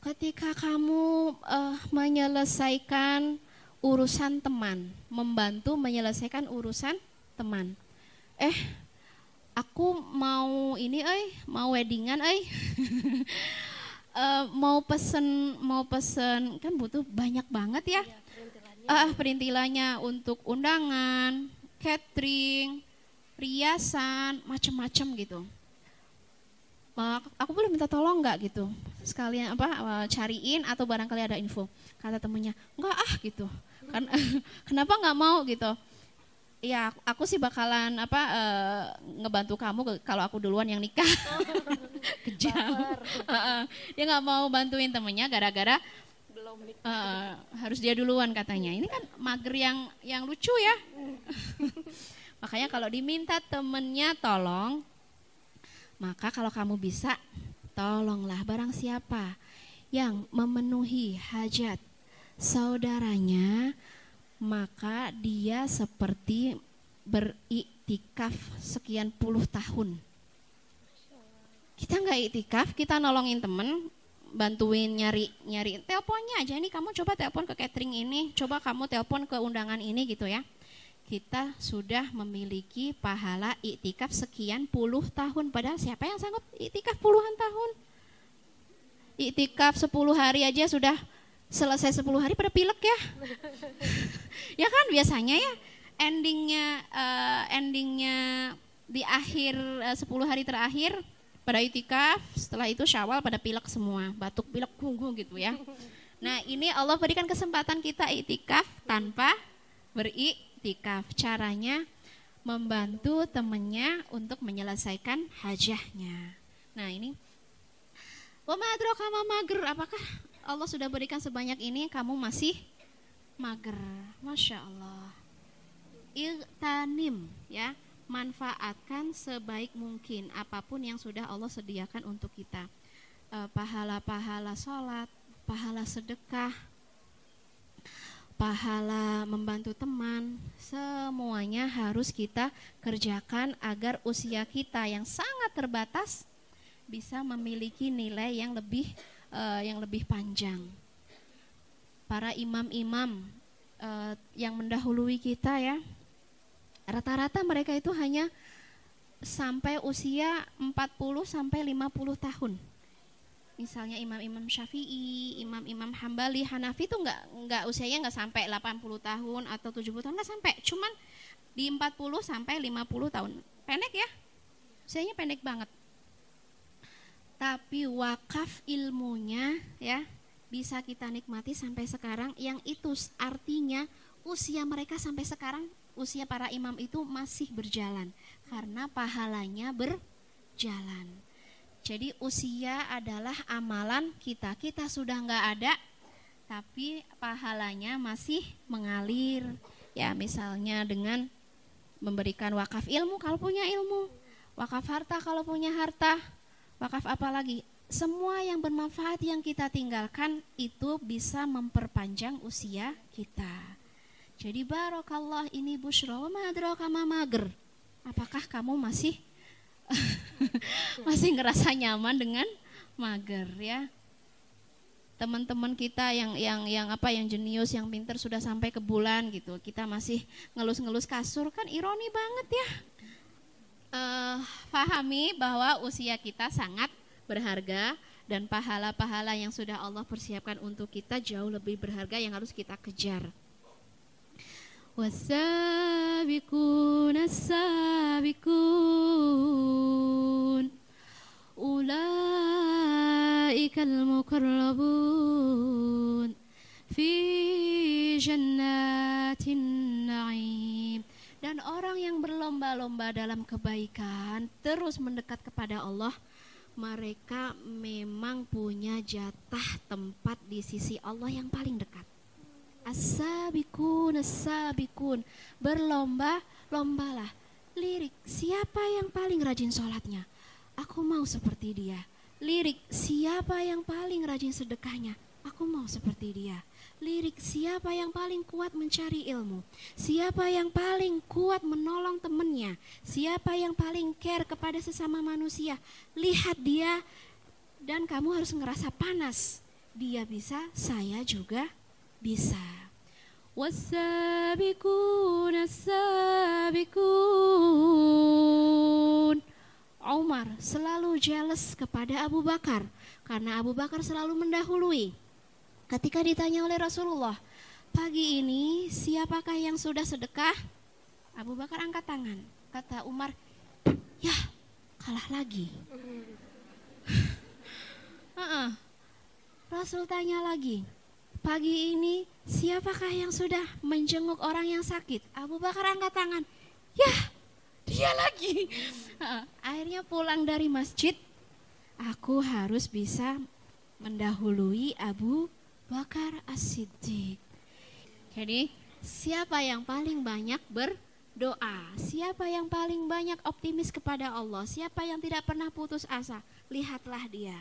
Ketika kamu uh, menyelesaikan urusan teman, membantu menyelesaikan urusan teman. Eh, aku mau ini eh, mau weddingan eh. uh, (laughs) mau pesen mau pesen kan butuh banyak banget ya. Iya, perintilannya. Uh, perintilannya untuk undangan, catering, riasan, macam-macam gitu. aku boleh minta tolong nggak gitu sekalian apa cariin atau barangkali ada info kata temennya nggak ah gitu kan (laughs) kenapa nggak mau gitu ya aku sih bakalan apa uh, ngebantu kamu kalau aku duluan yang nikah. (laughs) Kejam. Dia nggak mau bantuin temennya gara-gara belum uh, harus dia duluan katanya. Ini kan mager yang yang lucu ya. (laughs) Makanya kalau diminta temennya tolong. Maka kalau kamu bisa, tolonglah barang siapa yang memenuhi hajat saudaranya, maka dia seperti beriktikaf sekian puluh tahun. Kita nggak iktikaf, kita nolongin temen, bantuin nyari nyari teleponnya aja nih kamu coba telepon ke catering ini, coba kamu telepon ke undangan ini gitu ya kita sudah memiliki pahala iktikaf sekian puluh tahun. Padahal siapa yang sanggup iktikaf puluhan tahun? Iktikaf sepuluh hari aja sudah selesai sepuluh hari pada pilek ya. (laughs) ya kan biasanya ya endingnya uh, endingnya di akhir uh, 10 hari terakhir pada itikaf setelah itu syawal pada pilek semua batuk pilek gunggung gitu ya nah ini Allah berikan kesempatan kita itikaf tanpa beri iktikaf. Caranya membantu temannya untuk menyelesaikan hajahnya. Nah ini, wa kama mager. Apakah Allah sudah berikan sebanyak ini, kamu masih mager? Masya Allah. Iltanim ya, manfaatkan sebaik mungkin apa pun yang sudah Allah sediakan untuk kita. Eh, pahala-pahala sholat, pahala sedekah, pahala membantu teman, semuanya harus kita kerjakan agar usia kita yang sangat terbatas bisa memiliki nilai yang lebih uh, yang lebih panjang. Para imam-imam uh, yang mendahului kita ya, rata-rata mereka itu hanya sampai usia 40 sampai 50 tahun misalnya imam-imam Syafi'i, imam-imam Hambali, Hanafi itu nggak nggak usianya nggak sampai 80 tahun atau 70 tahun nggak sampai, cuman di 40 sampai 50 tahun. Pendek ya? Usianya pendek banget. Tapi wakaf ilmunya ya bisa kita nikmati sampai sekarang yang itu artinya usia mereka sampai sekarang usia para imam itu masih berjalan karena pahalanya berjalan. Jadi usia adalah amalan kita. Kita sudah nggak ada, tapi pahalanya masih mengalir. Ya misalnya dengan memberikan wakaf ilmu kalau punya ilmu, wakaf harta kalau punya harta, wakaf apa lagi? Semua yang bermanfaat yang kita tinggalkan itu bisa memperpanjang usia kita. Jadi barokallah ini bushra wa mager. Apakah kamu masih (laughs) masih ngerasa nyaman dengan mager ya teman-teman kita yang yang yang apa yang jenius yang pinter sudah sampai ke bulan gitu kita masih ngelus-ngelus kasur kan ironi banget ya uh, pahami bahwa usia kita sangat berharga dan pahala-pahala yang sudah Allah persiapkan untuk kita jauh lebih berharga yang harus kita kejar والسابقون السابقون أولئك المقربون في جنات النعيم dan orang yang berlomba-lomba dalam kebaikan terus mendekat kepada Allah mereka memang punya jatah tempat di sisi Allah yang paling dekat As-sabikun, as-sabikun. Berlomba, lombalah. Lirik, siapa yang paling rajin sholatnya? Aku mau seperti dia. Lirik, siapa yang paling rajin sedekahnya? Aku mau seperti dia Lirik, siapa yang paling kuat mencari ilmu? Siapa yang paling kuat menolong temannya? Siapa yang paling care kepada sesama manusia? Lihat dia dan kamu harus ngerasa panas. Dia bisa, saya juga bisa. والسابقون السابقون Umar selalu jealous kepada Abu Bakar karena Abu Bakar selalu mendahului. Ketika ditanya oleh Rasulullah, pagi ini siapakah yang sudah sedekah? Abu Bakar angkat tangan. Kata Umar, ya kalah lagi. (laughs) Uh-uh. Rasul tanya lagi, pagi ini siapakah yang sudah menjenguk orang yang sakit? Abu Bakar angkat tangan. Ya, dia lagi. (laughs) Uh, akhirnya pulang dari masjid, aku harus bisa mendahului Abu Bakar As-Siddiq. Jadi, siapa yang paling banyak berdoa? Siapa yang paling banyak optimis kepada Allah? Siapa yang tidak pernah putus asa? Lihatlah dia.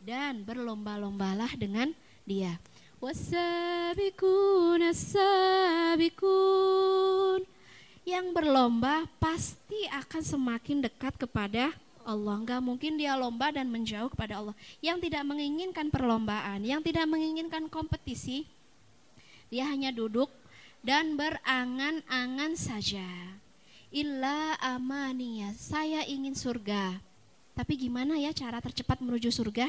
Dan berlomba-lombalah dengan dia. Wasabikun sabikun Yang berlomba pasti akan semakin dekat kepada Allah. Enggak mungkin dia lomba dan menjauh kepada Allah. Yang tidak menginginkan perlombaan, yang tidak menginginkan kompetisi, dia hanya duduk dan berangan-angan saja. Illa amaniya, saya ingin surga. Tapi gimana ya cara tercepat menuju surga?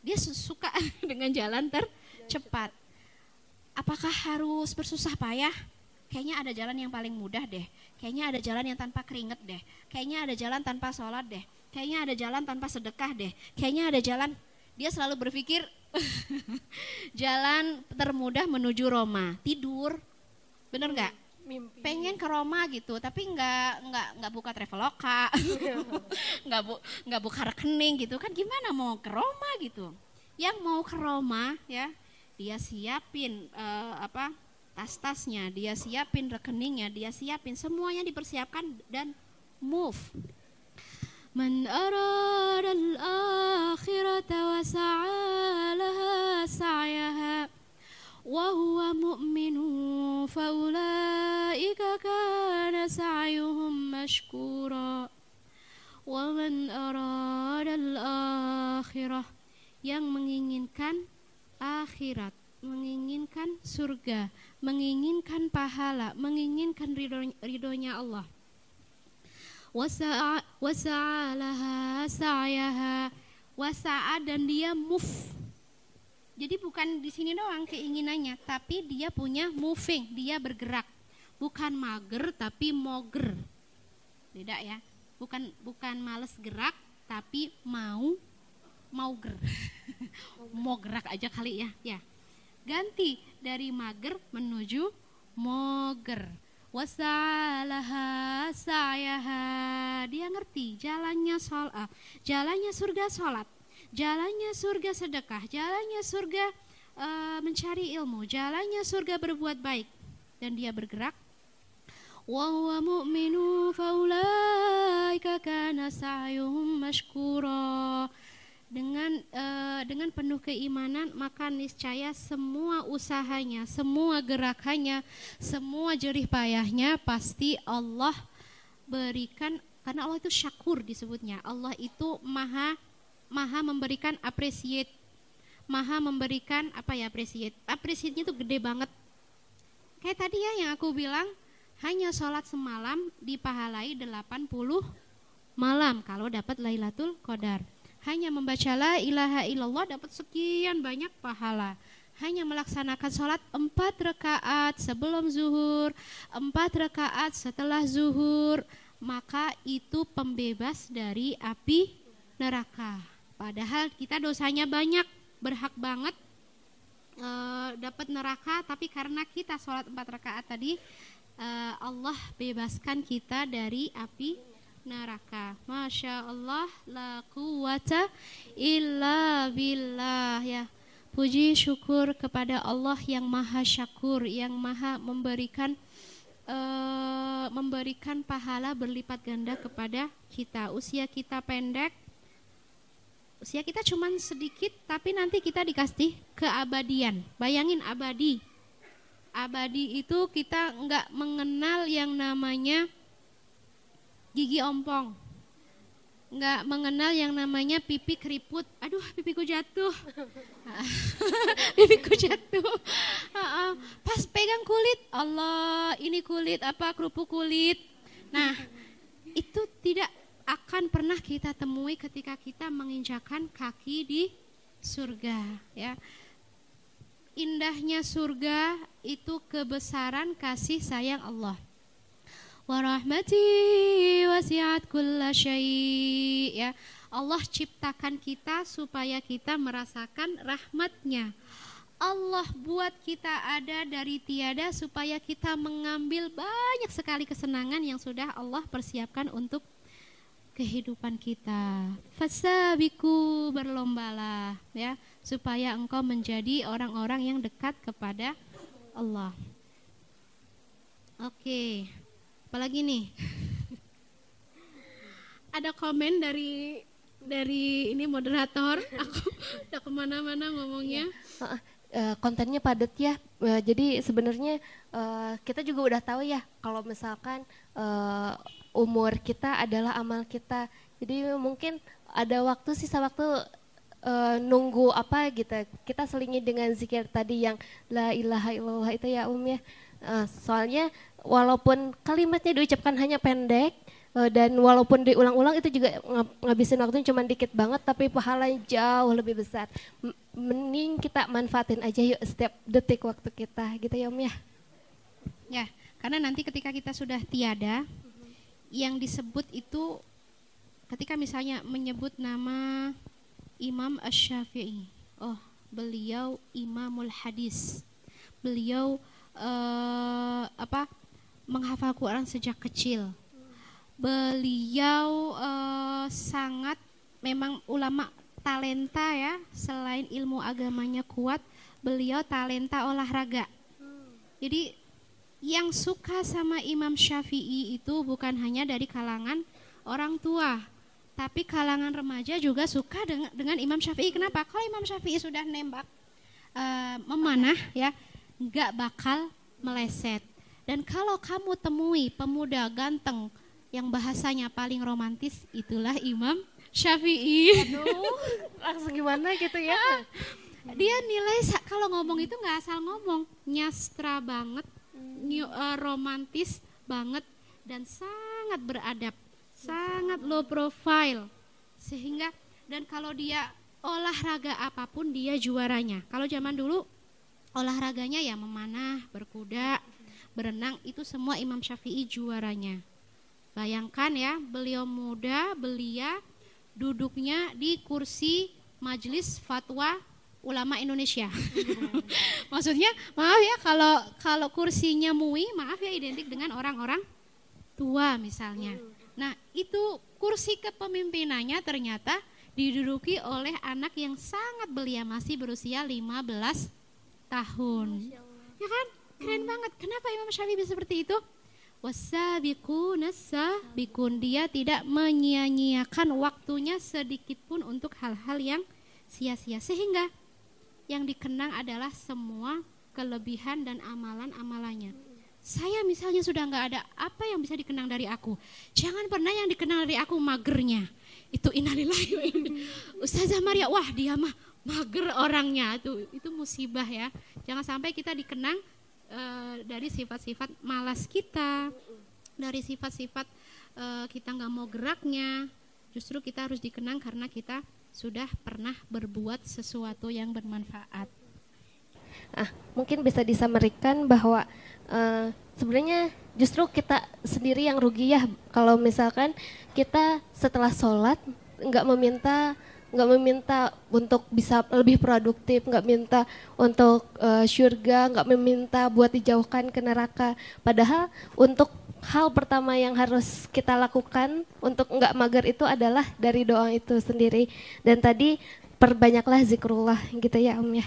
Dia suka (laughs) dengan jalan tercepat. Apakah harus bersusah payah? Kayaknya ada jalan yang paling mudah deh. Kayaknya ada jalan yang tanpa keringet deh. Kayaknya ada jalan tanpa sholat deh. Kayaknya ada jalan tanpa sedekah deh. Kayaknya ada jalan. Dia selalu berpikir (laughs) jalan termudah menuju Roma. Tidur, bener nggak? Mimpi. Pengen ke Roma gitu, tapi nggak nggak nggak buka traveloka, (laughs) nggak bu nggak buka rekening gitu kan? Gimana mau ke Roma gitu? Yang mau ke Roma ya, dia siapin uh, apa tas-tasnya, dia siapin rekeningnya, dia siapin semuanya dipersiapkan dan move. Man arada al-akhirata wa sa'a laha sa'yaha وهو مؤمن فأولئك كان سعيهم مشكورا ومن أراد الآخرة yang menginginkan akhirat menginginkan surga menginginkan pahala menginginkan ridho, ridhonya Allah wasa'a wasa'alaha sa'yaha wasa'a dan dia move jadi bukan di sini doang keinginannya, tapi dia punya moving, dia bergerak. Bukan mager tapi moger. Beda ya. Bukan bukan males gerak tapi mau mau ger. (laughs) mau gerak aja kali ya. Ya. Ganti dari mager menuju moger. Wasalaha sayaha. Dia ngerti jalannya sol, uh, jalannya surga salat jalannya surga sedekah, jalannya surga uh, mencari ilmu, jalannya surga berbuat baik. Dan dia bergerak. Huwa mu'minu faulaika kana sa'yuhum mashkura dengan uh, dengan penuh keimanan maka niscaya semua usahanya, semua gerakannya, semua jerih payahnya pasti Allah berikan karena Allah itu syakur disebutnya. Allah itu maha maha memberikan appreciate maha memberikan apa ya appreciate? Appreciate-nya itu gede banget. Kayak tadi ya yang aku bilang hanya sholat semalam dipahalai 80 malam kalau dapat Lailatul Qadar hanya membaca la ilaha illallah dapat sekian banyak pahala hanya melaksanakan sholat empat rakaat sebelum zuhur, empat rakaat setelah zuhur, maka itu pembebas dari api neraka. Padahal kita dosanya banyak, berhak banget e, dapat neraka, tapi karena kita sholat empat rakaat tadi, e, Allah bebaskan kita dari api neraka. Masya Allah, la quwata illa billah ya. Puji syukur kepada Allah yang maha syakur, yang maha memberikan uh, memberikan pahala berlipat ganda kepada kita. Usia kita pendek, usia kita cuma sedikit tapi nanti kita dikasih keabadian bayangin abadi abadi itu kita nggak mengenal yang namanya gigi ompong. Nggak mengenal yang namanya pipi keriput. Aduh pipiku jatuh. (laughs) Pipiku jatuh. Pas pegang kulit Allah ini kulit apa kerupuk kulit. Nah itu tidak akan pernah kita temui ketika kita menginjakan kaki di surga ya. Indahnya surga itu kebesaran kasih sayang Allah. Wa rahmati wasi'at kulla syai' ya. Allah ciptakan kita supaya kita merasakan rahmatnya. Allah buat kita ada dari tiada supaya kita mengambil banyak sekali kesenangan yang sudah Allah persiapkan untuk kehidupan kita. Fasabiku berlombalah ya supaya engkau menjadi orang-orang yang dekat kepada Allah. Oke. Apalagi nih? (laughs) Ada komen dari dari ini moderator. (laughs) Aku udah ke mana-mana ngomongnya. Uh, kontennya padat ya. Uh, jadi sebenarnya uh, kita juga udah tahu ya kalau misalkan uh, umur kita adalah amal kita. Jadi mungkin ada waktu sisa waktu uh, nunggu apa gitu. Kita selingi dengan zikir tadi yang la ilaha illallah itu ya Um ya. Uh, soalnya walaupun kalimatnya diucapkan hanya pendek uh, dan walaupun diulang-ulang itu juga ngabisin waktunya cuma dikit banget tapi pahalanya jauh lebih besar. Mending kita manfaatin aja yuk setiap detik waktu kita gitu ya Om ya. Ya, karena nanti ketika kita sudah tiada yang disebut itu ketika misalnya menyebut nama Imam Ash-Syafi'i. Oh, beliau Imamul Hadis. Beliau uh, apa menghafal Quran sejak kecil. Beliau uh, sangat memang ulama talenta ya, selain ilmu agamanya kuat, beliau talenta olahraga. Jadi yang suka sama Imam Syafi'i itu bukan hanya dari kalangan orang tua, tapi kalangan remaja juga suka dengan, dengan Imam Syafi'i. Kenapa? Kalau Imam Syafi'i sudah nembak uh, memanah ya, nggak bakal meleset. Dan kalau kamu temui pemuda ganteng yang bahasanya paling romantis, itulah Imam Syafi'i. Aduh, langsung gimana gitu ya? (laughs) Dia nilai kalau ngomong itu nggak asal ngomong, nyastra banget, new, uh, romantis banget, dan sangat beradab, sangat low profile, sehingga dan kalau dia olahraga apa pun dia juaranya. Kalau zaman dulu olahraganya ya memanah, berkuda, berenang itu semua Imam Syafi'i juaranya. Bayangkan ya, beliau muda, belia, duduknya di kursi majelis fatwa ulama Indonesia. (laughs) Maksudnya, maaf ya kalau kalau kursinya MUI, maaf ya identik dengan orang-orang tua misalnya. Nah, itu kursi kepemimpinannya ternyata diduduki oleh anak yang sangat belia masih berusia 15 tahun. Ya kan? Keren banget. Kenapa Imam Syafi'i bisa seperti itu? Wasabiqun bikun dia tidak menyia-nyiakan waktunya sedikit pun untuk hal-hal yang sia-sia sehingga yang dikenang adalah semua kelebihan dan amalan-amalannya. Saya misalnya sudah nggak ada apa yang bisa dikenang dari aku. Jangan pernah yang dikenang dari aku magernya. Itu innalillahi Ustazah Maria, wah dia mah mager orangnya itu itu musibah ya. Jangan sampai kita dikenang uh, dari sifat-sifat malas kita, dari sifat-sifat uh, kita nggak mau geraknya. Justru kita harus dikenang karena kita sudah pernah berbuat sesuatu yang bermanfaat. Ah, mungkin bisa disamerikan bahwa uh, sebenarnya justru kita sendiri yang rugi ya kalau misalkan kita setelah sholat nggak meminta nggak meminta untuk bisa lebih produktif, nggak minta untuk uh, surga, nggak meminta buat dijauhkan ke neraka. Padahal untuk hal pertama yang harus kita lakukan untuk nggak mager itu adalah dari doa itu sendiri. Dan tadi perbanyaklah zikrullah gitu ya Om ya.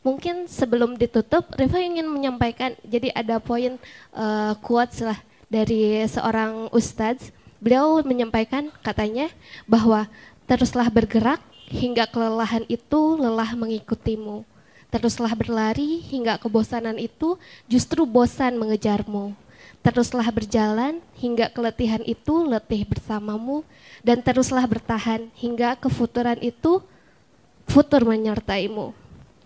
Mungkin sebelum ditutup, Riva ingin menyampaikan, jadi ada poin uh, quotes lah dari seorang ustadz. Beliau menyampaikan katanya bahwa Teruslah bergerak hingga kelelahan itu lelah mengikutimu. Teruslah berlari hingga kebosanan itu justru bosan mengejarmu. Teruslah berjalan hingga keletihan itu letih bersamamu dan teruslah bertahan hingga kefuturan itu futur menyertaimu.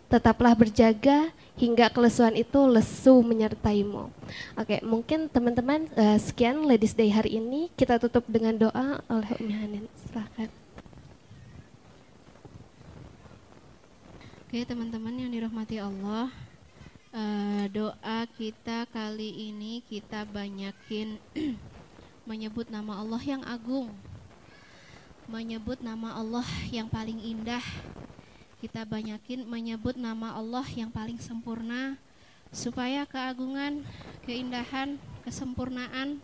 Tetaplah berjaga hingga kelesuan itu lesu menyertaimu. Oke, mungkin teman-teman uh, sekian Ladies Day hari ini kita tutup dengan doa oleh Umi Hanin. Silahkan. Oke teman-teman yang dirahmati Allah Uh, doa kita kali ini kita banyakin (clears throat) menyebut nama Allah yang agung, menyebut nama Allah yang paling indah. Kita banyakin menyebut nama Allah yang paling sempurna, supaya keagungan, keindahan, kesempurnaan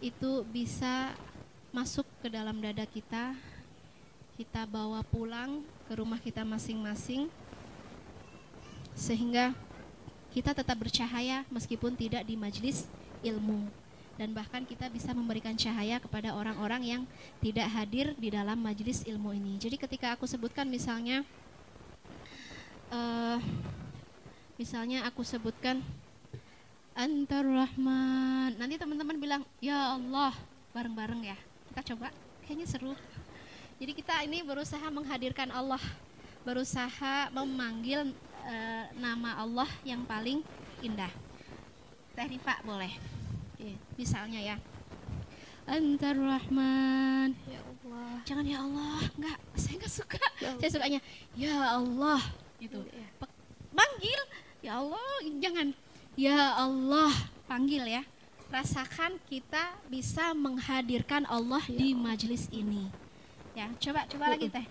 itu bisa masuk ke dalam dada kita, kita bawa pulang ke rumah kita masing-masing, sehingga kita tetap bercahaya meskipun tidak di majelis ilmu dan bahkan kita bisa memberikan cahaya kepada orang-orang yang tidak hadir di dalam majelis ilmu ini. Jadi ketika aku sebutkan misalnya uh, Misalnya aku sebutkan Antar Rahman. Nanti teman-teman bilang, "Ya Allah." Bareng-bareng ya. Kita coba. Kayaknya seru. Jadi kita ini berusaha menghadirkan Allah, berusaha memanggil e, nama Allah yang paling indah. Teh Rifa boleh. Iya, misalnya ya. Antar Rahman. Ya Allah. Jangan ya Allah. Enggak, saya enggak suka. Ya saya sukanya ya Allah gitu. Ya. Manggil Ya Allah, jangan. Ya Allah, panggil ya. Rasakan kita bisa menghadirkan Allah ya di majelis ini. Ya, coba coba lagi teh.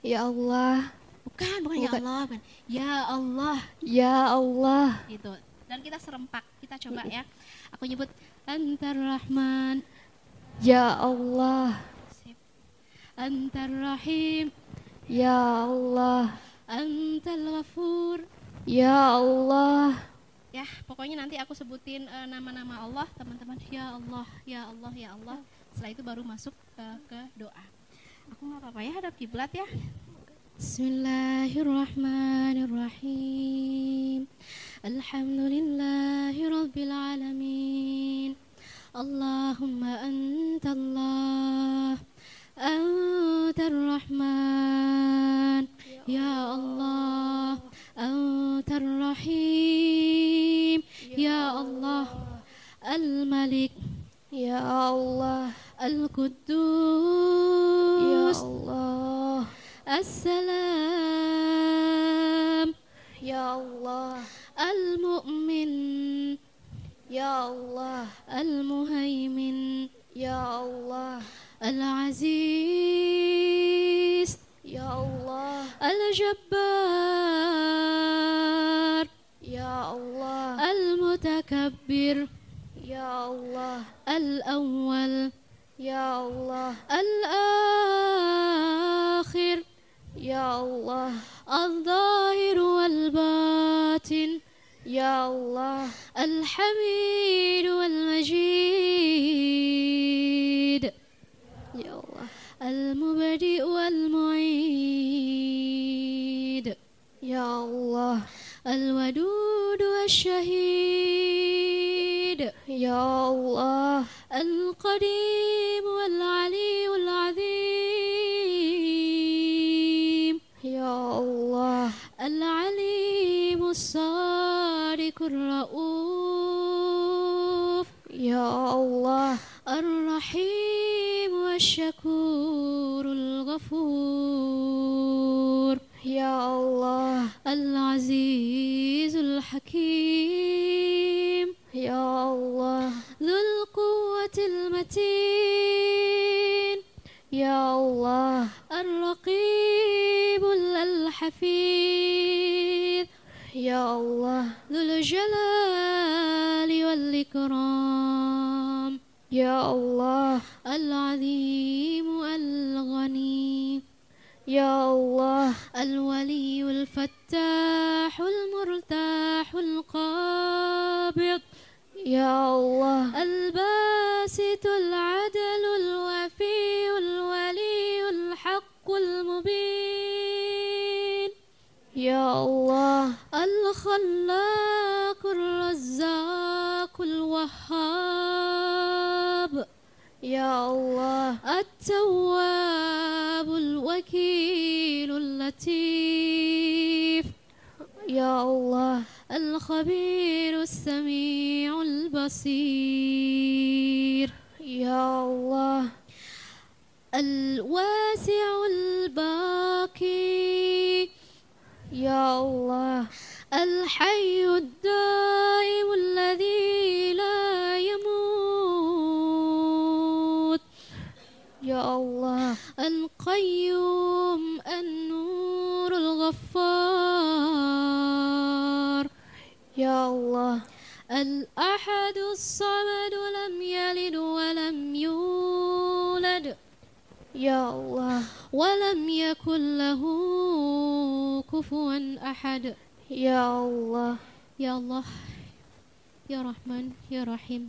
Ya Allah. Bukan, bukan, ya bukan. ya Allah, bukan. Ya Allah. Ya Allah. Gitu. Dan kita serempak. Kita coba ya. Aku nyebut Antar Rahman. Ya Allah. Antar Rahim. Ya Allah. Antal Ghafur. Ya Allah. Ya, pokoknya nanti aku sebutin uh, nama-nama Allah, teman-teman. Ya Allah, ya Allah, ya Allah. Setelah itu baru masuk uh, ke doa. Aku nggak apa-apa ya hadap kiblat ya. Bismillahirrahmanirrahim. Alhamdulillahirabbil alamin. Allahumma antallah. Antar Rahman. Ya Allah. أنت الرحيم يا الله الملك يا الله القدوس. يا الله. السلام. يا الله. المؤمن. يا الله. المهيمن. يا الله. العزيز. يا الله. الجبار. يا الله. المتكبر. يا الله. الأول. يا الله. الآخر يا الله. الظاهر والباطن يا الله. الحميد والمجيد يا الله. المبدئ والمعيد يا الله. الودود والشهيد. يا الله. القديم والعلي العظيم يا الله. العليم الصادق الرؤوف. يا الله. الرحيم والشكور الغفور. usual así. kufuwan ahad. Ya Allah. Ya Allah. Ya Rahman. Ya Rahim.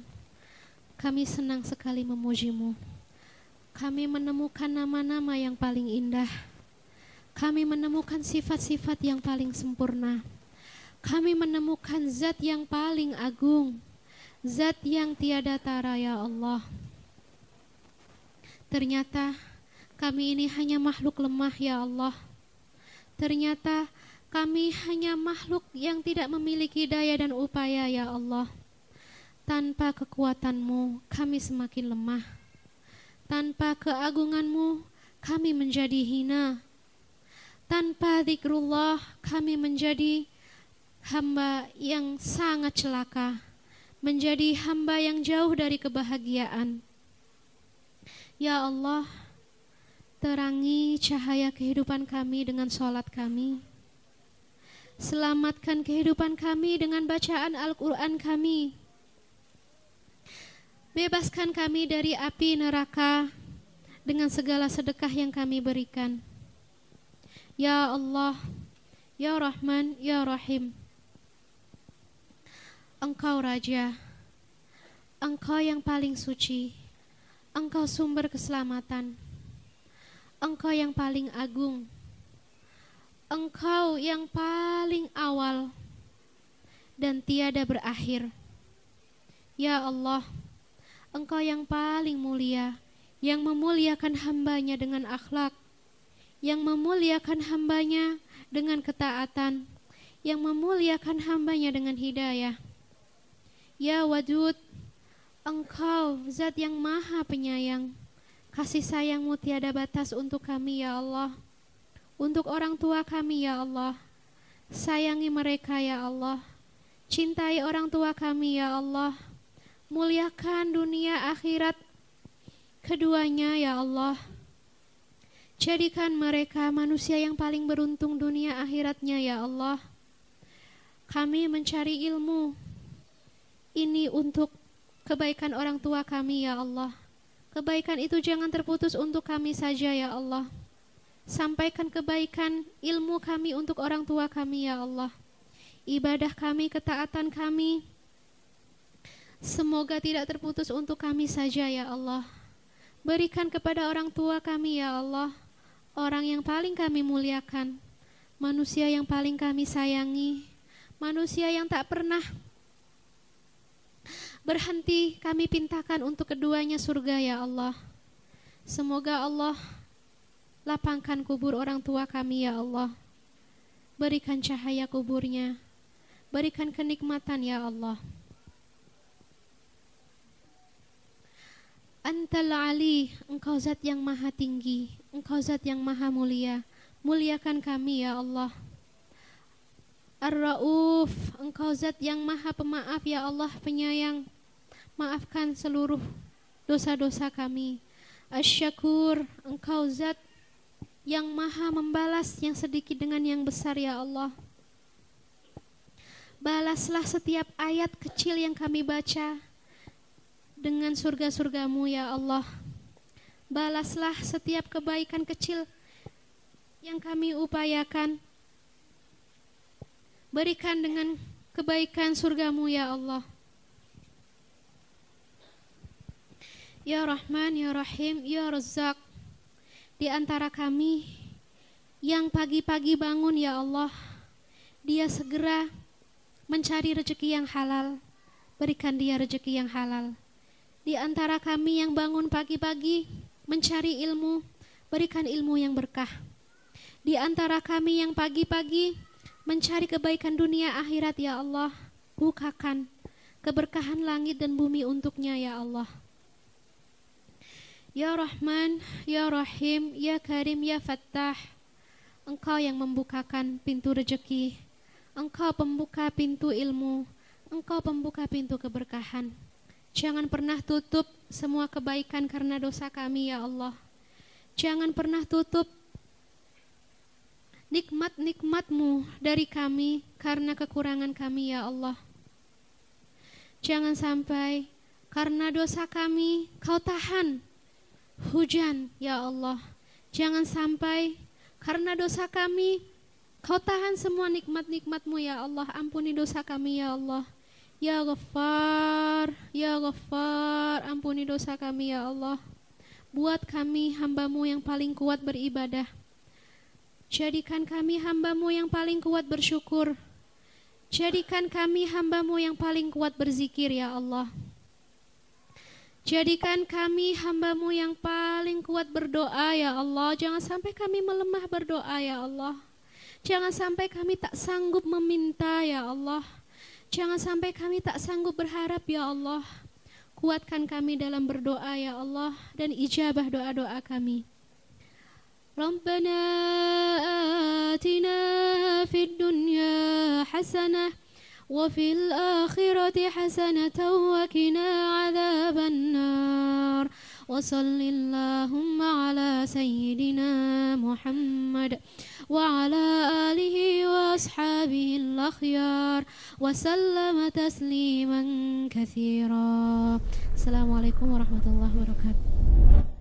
Kami senang sekali memujimu. Kami menemukan nama-nama yang paling indah. Kami menemukan sifat-sifat yang paling sempurna. Kami menemukan zat yang paling agung. Zat yang tiada tara ya Allah. Ternyata kami ini hanya makhluk lemah ya Allah. Ternyata kami hanya makhluk yang tidak memiliki daya dan upaya ya Allah. Tanpa kekuatanmu kami semakin lemah. Tanpa keagunganmu kami menjadi hina. Tanpa zikrullah kami menjadi hamba yang sangat celaka. Menjadi hamba yang jauh dari kebahagiaan. Ya Allah, terangi cahaya kehidupan kami dengan sholat kami. Selamatkan kehidupan kami dengan bacaan Al-Quran kami. Bebaskan kami dari api neraka dengan segala sedekah yang kami berikan. Ya Allah, Ya Rahman, Ya Rahim. Engkau Raja, Engkau yang paling suci, Engkau sumber keselamatan, Engkau yang paling agung, Engkau yang paling awal dan tiada berakhir. Ya Allah, Engkau yang paling mulia, yang memuliakan hambanya dengan akhlak, yang memuliakan hambanya dengan ketaatan, yang memuliakan hambanya dengan hidayah. Ya Wadud, Engkau zat yang maha penyayang, kasih sayangmu tiada batas untuk kami ya Allah untuk orang tua kami ya Allah. Sayangi mereka ya Allah. Cintai orang tua kami ya Allah. Muliakan dunia akhirat keduanya ya Allah. Jadikan mereka manusia yang paling beruntung dunia akhiratnya ya Allah. Kami mencari ilmu ini untuk kebaikan orang tua kami ya Allah. Kebaikan itu jangan terputus untuk kami saja ya Allah. Sampaikan kebaikan ilmu kami untuk orang tua kami ya Allah. Ibadah kami, ketaatan kami, semoga tidak terputus untuk kami saja ya Allah. Berikan kepada orang tua kami ya Allah, orang yang paling kami muliakan, manusia yang paling kami sayangi, manusia yang tak pernah berhenti kami pintakan untuk keduanya surga ya Allah. Semoga Allah Lapangkan kubur orang tua kami ya Allah. Berikan cahaya kuburnya. Berikan kenikmatan ya Allah. Antal Ali, engkau zat yang maha tinggi, engkau zat yang maha mulia. Muliakan kami ya Allah. Ar-Ra'uf, engkau zat yang maha pemaaf ya Allah, penyayang. Maafkan seluruh dosa-dosa kami. Asyakur, engkau zat yang maha membalas yang sedikit dengan yang besar ya Allah. Balaslah setiap ayat kecil yang kami baca dengan surga-surgamu ya Allah. Balaslah setiap kebaikan kecil yang kami upayakan. Berikan dengan kebaikan surgamu ya Allah. Ya Rahman, Ya Rahim, Ya Razzaq di antara kami yang pagi-pagi bangun ya Allah, dia segera mencari rezeki yang halal. Berikan dia rezeki yang halal. Di antara kami yang bangun pagi-pagi mencari ilmu, berikan ilmu yang berkah. Di antara kami yang pagi-pagi mencari kebaikan dunia akhirat ya Allah, bukakan keberkahan langit dan bumi untuknya ya Allah. Ya Rahman, Ya Rahim, Ya Karim, Ya Fattah Engkau yang membukakan pintu rejeki. Engkau pembuka pintu ilmu. Engkau pembuka pintu keberkahan. Jangan pernah tutup semua kebaikan karena dosa kami ya Allah. Jangan pernah tutup nikmat-nikmatmu dari kami karena kekurangan kami ya Allah. Jangan sampai karena dosa kami kau tahan hujan ya Allah. Jangan sampai karena dosa kami kau tahan semua nikmat-nikmatmu ya Allah. Ampuni dosa kami ya Allah. Ya Ghaffar, Ya Ghaffar, ampuni dosa kami ya Allah. Buat kami hambamu yang paling kuat beribadah. Jadikan kami hambamu yang paling kuat bersyukur. Jadikan kami hambamu yang paling kuat berzikir ya Allah. Jadikan kami hambamu yang paling kuat berdoa ya Allah. Jangan sampai kami melemah berdoa ya Allah. Jangan sampai kami tak sanggup meminta ya Allah. Jangan sampai kami tak sanggup berharap ya Allah. Kuatkan kami dalam berdoa ya Allah dan ijabah doa-doa kami. ربنا آتنا في الدنيا حسنة وفي الآخرة حسنة وقنا عذاب النار. وصل اللهم على سيدنا محمد وعلى آله وأصحابه الأخيار وسلم تسليما كثيرا. السلام عليكم ورحمة الله وبركاته.